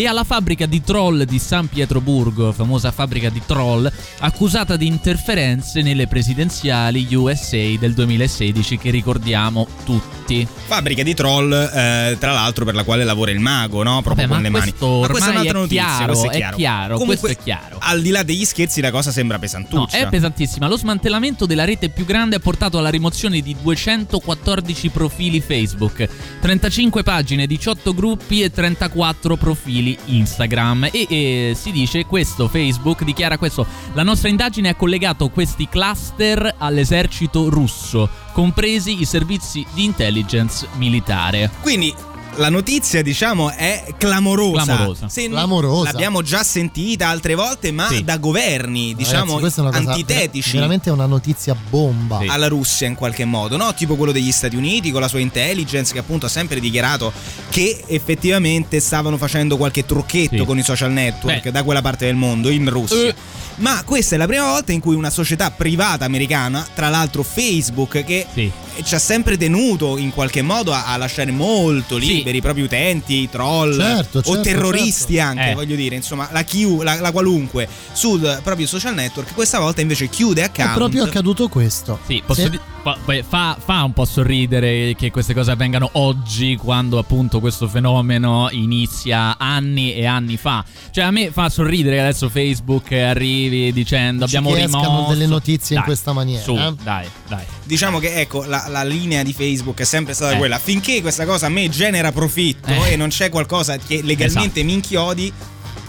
e alla fabbrica di troll di San Pietroburgo, famosa fabbrica di troll, accusata di interferenze nelle presidenziali USA del 2016 che ricordiamo tutti. Fabbrica di troll, eh, tra l'altro, per la quale lavora il mago, no? Proprio Vabbè, con le mani. Ma questa è un'altra è notizia. chiaro, questo è è chiaro. chiaro, Comunque, questo è chiaro. Al di là degli scherzi, la cosa sembra No, pesantuccia. è pesantissima. Lo smantellamento della rete più grande ha portato alla rimozione di 214 profili Facebook, 35 pagine, 18 gruppi e 34 profili Instagram. E, e si dice questo, Facebook dichiara questo. La nostra indagine ha collegato questi cluster all'esercito russo, compresi i servizi di intelligence militare. Quindi la notizia, diciamo, è clamorosa. Clamorosa. Se Clamorosa. L'abbiamo già sentita altre volte, ma Sì. da governi, diciamo, Ragazzi, questa è una cosa antitetici. veramente una notizia bomba. alla Russia in qualche modo, no? Tipo quello degli Stati Uniti con la sua intelligence che appunto ha sempre dichiarato che effettivamente stavano facendo qualche trucchetto Sì. con i social network Beh. da quella parte del mondo in Russia. Eh. Ma questa è la prima volta in cui una società privata americana, tra l'altro Facebook, che Sì. Ci ha sempre tenuto in qualche modo a, a lasciare molto Sì. liberi i propri utenti, troll Certo, o certo, terroristi certo. anche, Eh. voglio dire, insomma, la, chiu- la, la qualunque sul proprio social network, questa volta invece chiude È account. proprio accaduto questo. Sì, posso Sì. di- fa, fa, fa un po' sorridere che queste cose avvengano oggi, quando appunto questo fenomeno inizia anni e anni fa. Cioè, a me fa sorridere che adesso Facebook arrivi dicendo Dici abbiamo rimosso. delle notizie in Dai, questa maniera, Su, eh? dai, dai. Diciamo che ecco la, la linea di Facebook è sempre stata Eh. quella. Finché questa cosa a me genera profitto Eh. e non c'è qualcosa che legalmente mi inchiodi,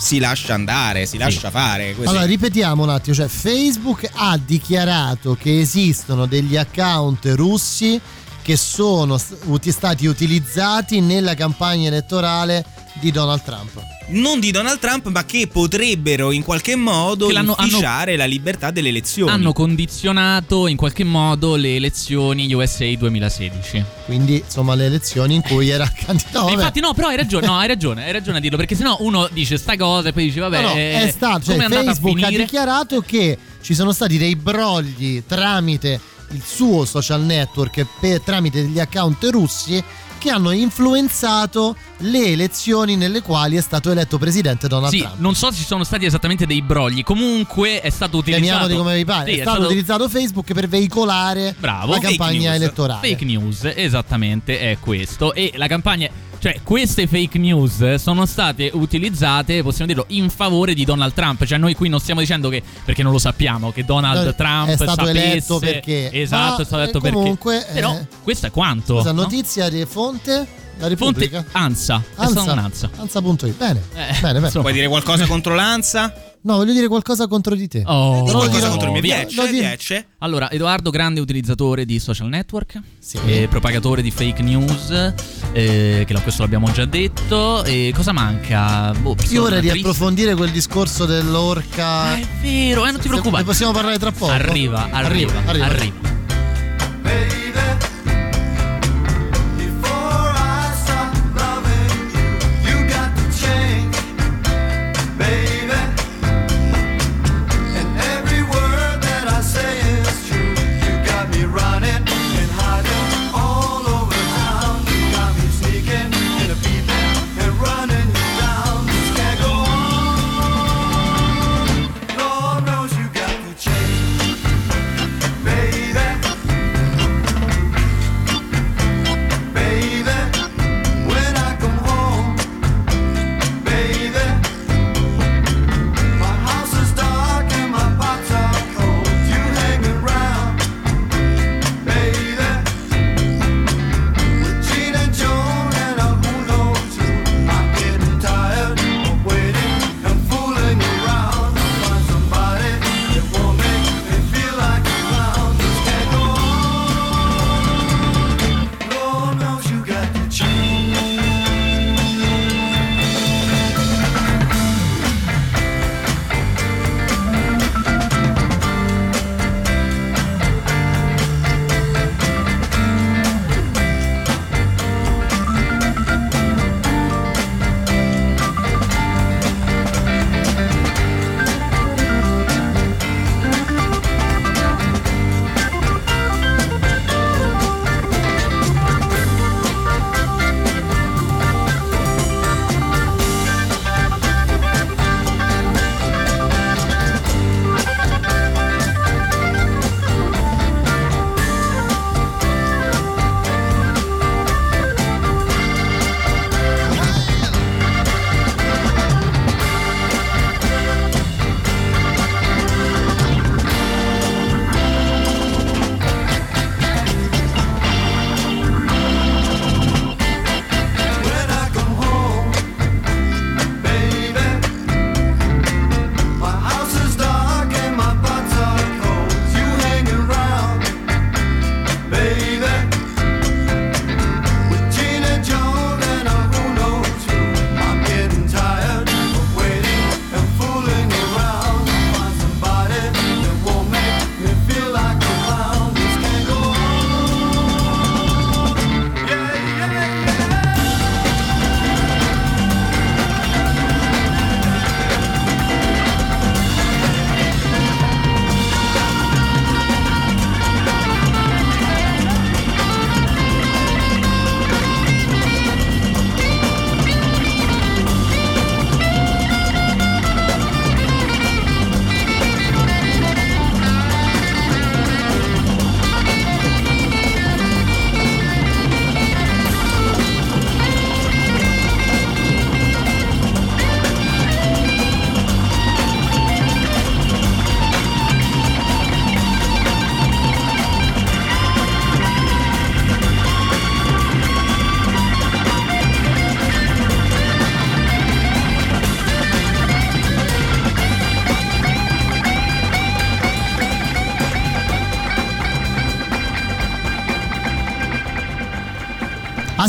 si lascia andare, si lascia fare. Così. Allora, ripetiamo un attimo, cioè Facebook ha dichiarato che esistono degli account russi che sono stati utilizzati nella campagna elettorale di Donald Trump. non di Donald Trump, ma che potrebbero in qualche modo inficiare la libertà delle elezioni. Hanno condizionato in qualche modo le elezioni USA 2016. Quindi, insomma, le elezioni in cui era (laughs) candidato. E vabbè. infatti, no, però hai ragione, no, hai ragione, hai ragione a dirlo, perché sennò uno dice sta cosa e poi dice, vabbè, No, no, eh, è stato, cioè è Facebook ha dichiarato che ci sono stati dei brogli tramite il suo social network per- tramite degli account russi che hanno influenzato le elezioni nelle quali è stato eletto presidente Donald Sì, Trump. non so se ci sono stati esattamente dei brogli. Comunque è stato utilizzato. Chiamiamoli come vi pare. Sì, è stato utilizzato Facebook per veicolare Bravo. la campagna news. elettorale. Fake news, esattamente, è questo. E la campagna. Cioè, queste fake news sono state utilizzate, possiamo dirlo, in favore di Donald Trump. Cioè, noi qui non stiamo dicendo che, perché non lo sappiamo, che Donald Eh, Trump è stato sapesse- eletto perché. Esatto, Ma, è stato eletto eh, perché. comunque, Però, eh, questo è quanto. Cosa, no? notizia di fonte? La Fonte Repubblica? Ansa. È Ansa. un Ansa. Ansa.it. Bene. Eh, bene, bene. Puoi dire qualcosa contro l'Ansa? No, voglio dire qualcosa contro di te. Oh, lo qualcosa contro il mio via. piace, lo dirò- piace? Allora, Edoardo, grande utilizzatore di social network, eh, propagatore di fake news, eh, che lo- questo l'abbiamo già detto. E cosa manca? Boh, Io vorrei riapprofondire quel discorso dell'orca. Ah, è vero, eh, non ti preoccupare. Ne possiamo parlare tra poco? Arriva, arriva, arriva. arriva. Before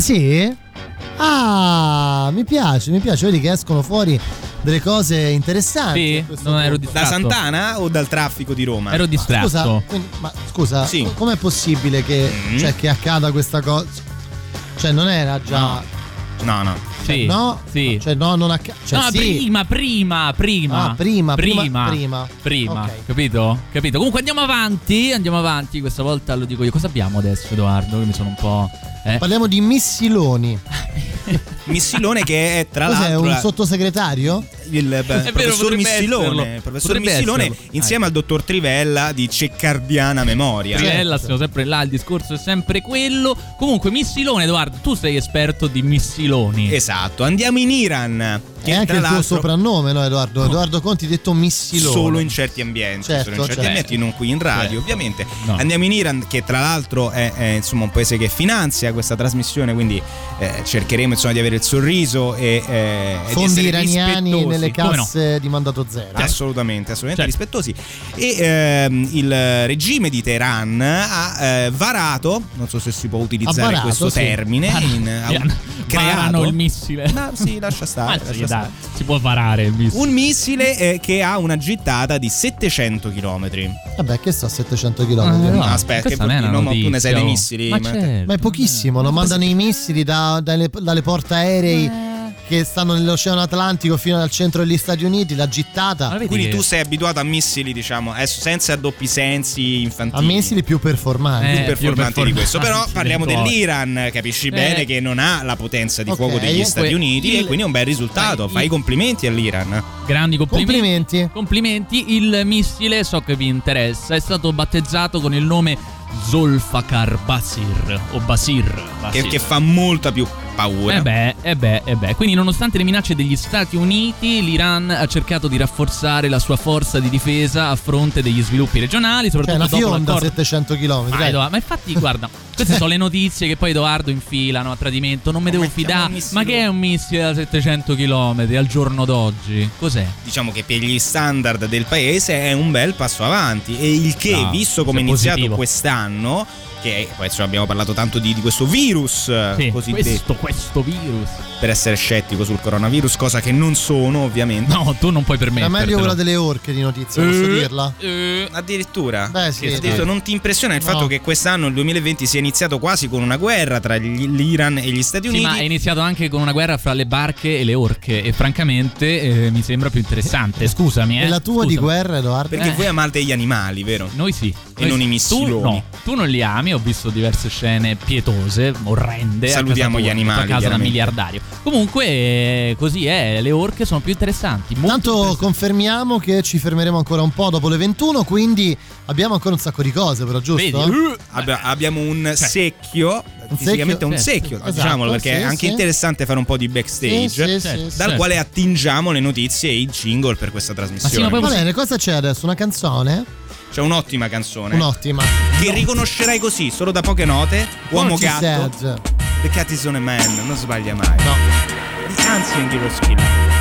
sì? Ah, mi piace, mi piace, vedi che escono fuori delle cose interessanti. Sì, non ero gruppo. Da distratto. Sant'Ana o dal traffico di Roma? Ero distratto. Scusa, quindi- ma scusa, Sì. com'è possibile che, Mm. cioè, che accada questa cosa? Cioè, non era già. No, no. Sì. No? Sì. Cioè, no, non accade. Cioè, no, sì. prima, prima, prima. Ah, prima, prima, prima. prima. Prima, Ok. capito? Capito? Comunque andiamo avanti, andiamo avanti. Questa volta lo dico io. Cosa abbiamo adesso, Edoardo? Che mi sono un po'. Eh? Parliamo di missiloni. (laughs) Missilone che è tra Cos'è, l'altro un la- sottosegretario? il beh, professor potrebbe Missilone, esserlo. professor Potrebbe Missilone esserlo. insieme al dottor Trivella di ceccardiana memoria. Trivella, siamo sempre là, il discorso è sempre quello. Comunque, missilone, Edoardo, tu sei esperto di missiloni. Esatto, andiamo in Iran. Che È anche il tuo soprannome, no, Edoardo? Edoardo Conti detto missilone. solo in certi ambienti, Certo, in certi certo. ambienti, non qui in radio, Certo. ovviamente. No. Andiamo in Iran, che tra l'altro è, è, insomma un paese che finanzia questa trasmissione, quindi eh, cercheremo insomma di avere il sorriso e, eh, di Fondi iraniani rispettosi. nelle Come no? casse di mandato zero. Assolutamente, assolutamente Certo. rispettosi. E ehm, il regime di Teheran ha eh, varato, non so se si può utilizzare varato, questo sì. termine, in, ha creato il missile. Ma sì, lascia stare. Anzi, lascia stare. si può varare il missile. Un missile eh, che ha una gittata di 700 km. Vabbè, che sto a 700 km? Ah, no, aspetta, che non è una no, no, tu ne sai dei oh. missili. Ma ma- certo. Ma è pochissimo, non mandano i missili da- dalle, dalle portaerei che stanno nell'Oceano Atlantico fino al centro degli Stati Uniti, la gittata. Quindi che- tu sei abituato a missili, diciamo, adesso senza doppi sensi A infantili. missili più performanti. Eh, più performanti più di questo. Però performanti parliamo del dell'Iran, capisci bene che non ha la potenza di Ok, fuoco degli comunque Stati Uniti il- e quindi è un bel risultato. Fai i complimenti all'Iran. Grandi complimenti. Complimenti. Complimenti. Il missile, so che vi interessa, è stato battezzato con il nome Zolfakar Basir o Basir. Che, Basir. che fa molta più paura. Eh beh, eh beh, eh beh. Quindi, nonostante le minacce degli Stati Uniti, l'Iran ha cercato di rafforzare la sua forza di difesa a fronte degli sviluppi regionali, Cioè, soprattutto una dopo fionda a l'accordo. 700 km. Ma, Edoardo, ma infatti, (laughs) guarda, queste sono le notizie che poi Edoardo infilano a tradimento. Non mi devo fidare. Ma che è un missile da 700 km al giorno d'oggi? Cos'è? Diciamo che per gli standard del paese è un bel passo avanti. E il che, Bravo, visto come è è iniziato positivo. quest'anno, che poi insomma, abbiamo parlato tanto di, di questo virus eh, Sì, cosiddetto. questo, questo virus. Per essere scettico sul coronavirus, cosa che non sono, ovviamente. No, tu non puoi È permettertelo. meglio quella delle orche di notizie, posso Eh, dirla? eh, Addirittura. Beh, sì, Addirittura non ti impressiona il No. fatto che quest'anno, il 2020, sia iniziato quasi con una guerra tra gli- l'Iran e gli Stati Sì, Uniti? ma è iniziato anche con una guerra fra le barche e le orche. E francamente eh, mi sembra più interessante. Scusami, eh. E la tua di Scusami. guerra, Edoardo? Perché Eh. voi amate gli animali, vero? Noi sì. E Noi non sì. i missiloni. Tu, no, tu non li ami, ho visto diverse scene pietose, orrende. Salutiamo gli animali, A casa da miliardario. Comunque, eh, così è. Le orche sono più interessanti. molto Tanto interessanti. confermiamo che ci fermeremo ancora un po' dopo le 21, quindi abbiamo ancora un sacco di cose, però, giusto? Vedi? Uh, Abbia- abbiamo un secchio, fisicamente un secchio? Esatto, diciamolo perché sì, è anche sì. interessante fare un po' di backstage, Sì, sì, sì, dal certo. quale attingiamo le notizie e i jingle per questa trasmissione. ma poi- Va bene, cosa c'è adesso? Una canzone? C'è un'ottima canzone Un'ottima. che riconoscerai così, solo da poche note, uomo Forty gatto. Sad. The cat is on a man, non sbaglia mai. No. Anzi in Giroschino. All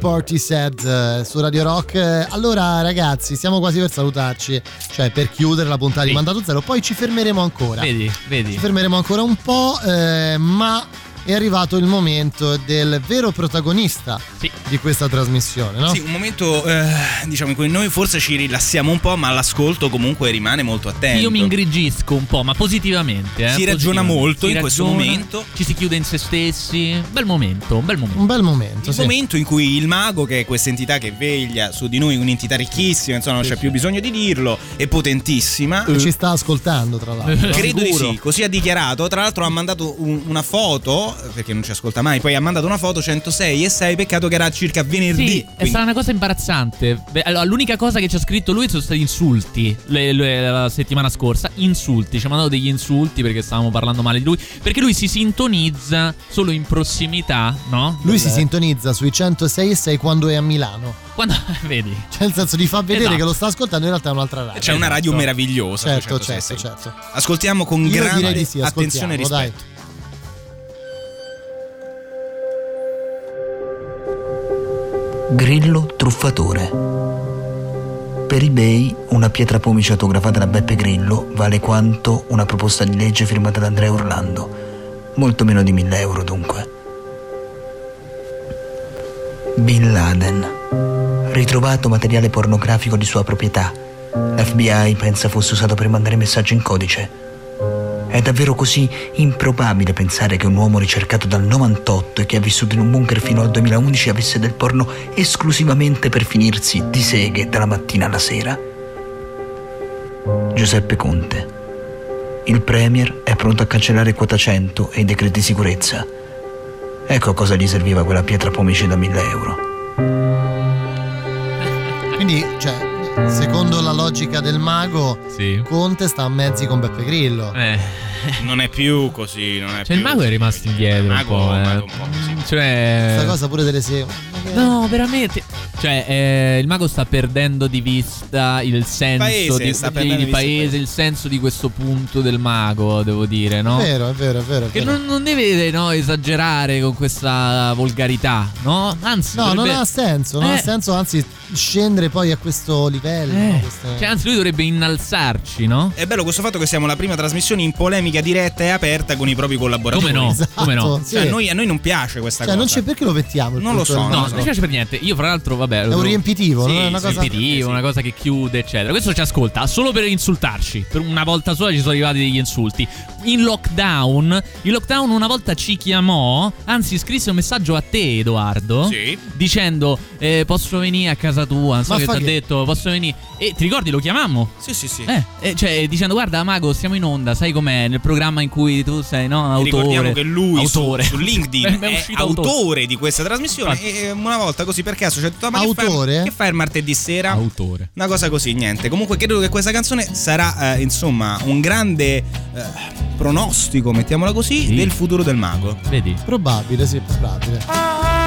Porty Sad eh, su Radio Rock. Eh, Allora, ragazzi, siamo quasi per salutarci, cioè per chiudere la puntata di Mandato Zero. Poi ci fermeremo ancora. Vedi, vedi. Ci fermeremo ancora un po', eh, ma è arrivato il momento del vero protagonista di questa trasmissione, no? Sì, un momento eh, diciamo in cui noi forse ci rilassiamo un po', ma l'ascolto comunque rimane molto attento. Io mi ingrigisco un po', ma positivamente. eh, Si ragiona molto Si in questo ragiona, momento. Ci si chiude in se stessi. Bel momento, un bel momento. Un bel momento, Il momento in cui il mago, che è questa entità che veglia su di noi, un'entità ricchissima, insomma, non c'è più bisogno di dirlo, è potentissima. Che ci sta ascoltando, tra l'altro. no? Credo di Sicuro. sì, così ha dichiarato. Tra l'altro ha mandato un- una foto, perché non ci ascolta mai, poi ha mandato una foto 106 e 6, peccato che era circa venerdì. Sì, è quindi- stata una cosa imbarazzante. Beh, allora, l'unica cosa che ci ha scritto lui sono stati insulti le- le- la settimana scorsa. Insulti, ci ha mandato degli insulti perché stavamo parlando male di lui. Perché lui si sintonizza solo in prossimità, no? Lui si Del- sintonizza sui 106 e 6 quando è a Milano. Quando, (laughs) vedi? (laughs) Cioè, nel senso di fa vedere Esatto. che lo sta ascoltando, in realtà è un'altra radio. C'è una radio meravigliosa. Certo, 106. certo, certo. Ascoltiamo con Io grande di sì, attenzione e rispetto. Grillo truffatore. Per eBay una pietra pomice autografata da Beppe Grillo vale quanto una proposta di legge firmata da Andrea Orlando. Molto meno di 1000 euro dunque. Bin Laden. Ritrovato materiale pornografico di sua proprietà. L'FBI pensa fosse usato per mandare messaggi in codice. È davvero così improbabile pensare che un uomo ricercato dal 98 e che ha vissuto in un bunker fino al 2011 avesse del porno esclusivamente per finirsi di seghe dalla mattina alla sera? Giuseppe Conte. Il Premier è pronto a cancellare quota 100 e i decreti di sicurezza. Ecco a cosa gli serviva quella pietra pomice da 1000 euro. Quindi, cioè, secondo la logica del mago, Conte sta a mezzi con Beppe Grillo. Non è più così. Non è Cioè, il più mago è rimasto indietro Mago- un po'. eh. mago un po' così. Cioè. Questa cosa pure delle seguo. No, veramente. Cioè, eh, il mago sta perdendo di vista il senso paese di, sta di- di paese, il senso di questo punto del mago, devo dire, no? È vero, è vero, è vero. è Che vero. non, non deve no, esagerare con questa volgarità, no? Anzi, No, non dovrebbe- ha senso, non ha Eh. senso, anzi, scendere poi a questo livello. Eh. no? Queste- Cioè, anzi, lui dovrebbe innalzarci, no? È bello questo fatto che siamo la prima trasmissione in polemica diretta e aperta con i propri collaboratori. Come no? Come no? Cioè, Sì. a, noi, a noi non piace questa Cioè, non cosa. c'è perché lo mettiamo. il Non lo so, No, mago? non mi piace per niente. Io, fra l'altro, vabbè. È un riempitivo, sì, non è una sì, cosa- riempitivo, una cosa che chiude, eccetera. Questo ci ascolta solo per insultarci. Per una volta sola ci sono arrivati degli insulti. In lockdown, in lockdown una volta ci chiamò, anzi, scrisse un messaggio a te, Edoardo. Sì. Dicendo: eh, Posso venire a casa tua? Non so Ma che ti ha detto, posso venire. E ti ricordi, lo chiamammo? Sì, sì, sì. Eh, eh, cioè, dicendo, guarda, Mago, siamo in onda, sai com'è? Nel programma in cui tu sei, no? Autore. Ricordiamo che lui su, autore. su LinkedIn (laughs) È è, uscito autore. autore. di questa trasmissione Infatti. e una volta così per caso c'è tutta ma che fai- Autore? Che fai il martedì sera? Autore. Una cosa così, niente. Comunque credo che questa canzone sarà eh, insomma un grande eh, pronostico, mettiamola così, Sì. del futuro del mago. Vedi? Probabile, sì, probabile.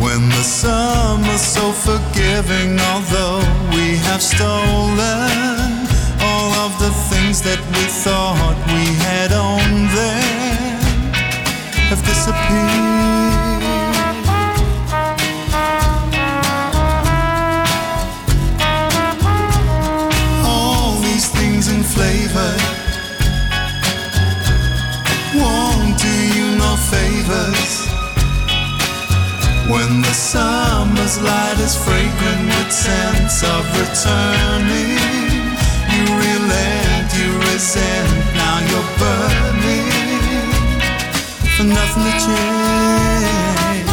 When the summer's so forgiving. Although we have stolen all of the things that we thought we had owned, then have disappeared. Summer's light is fragrant with sense of returning. You relent you resent now you're burning for nothing to change.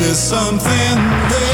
There's something there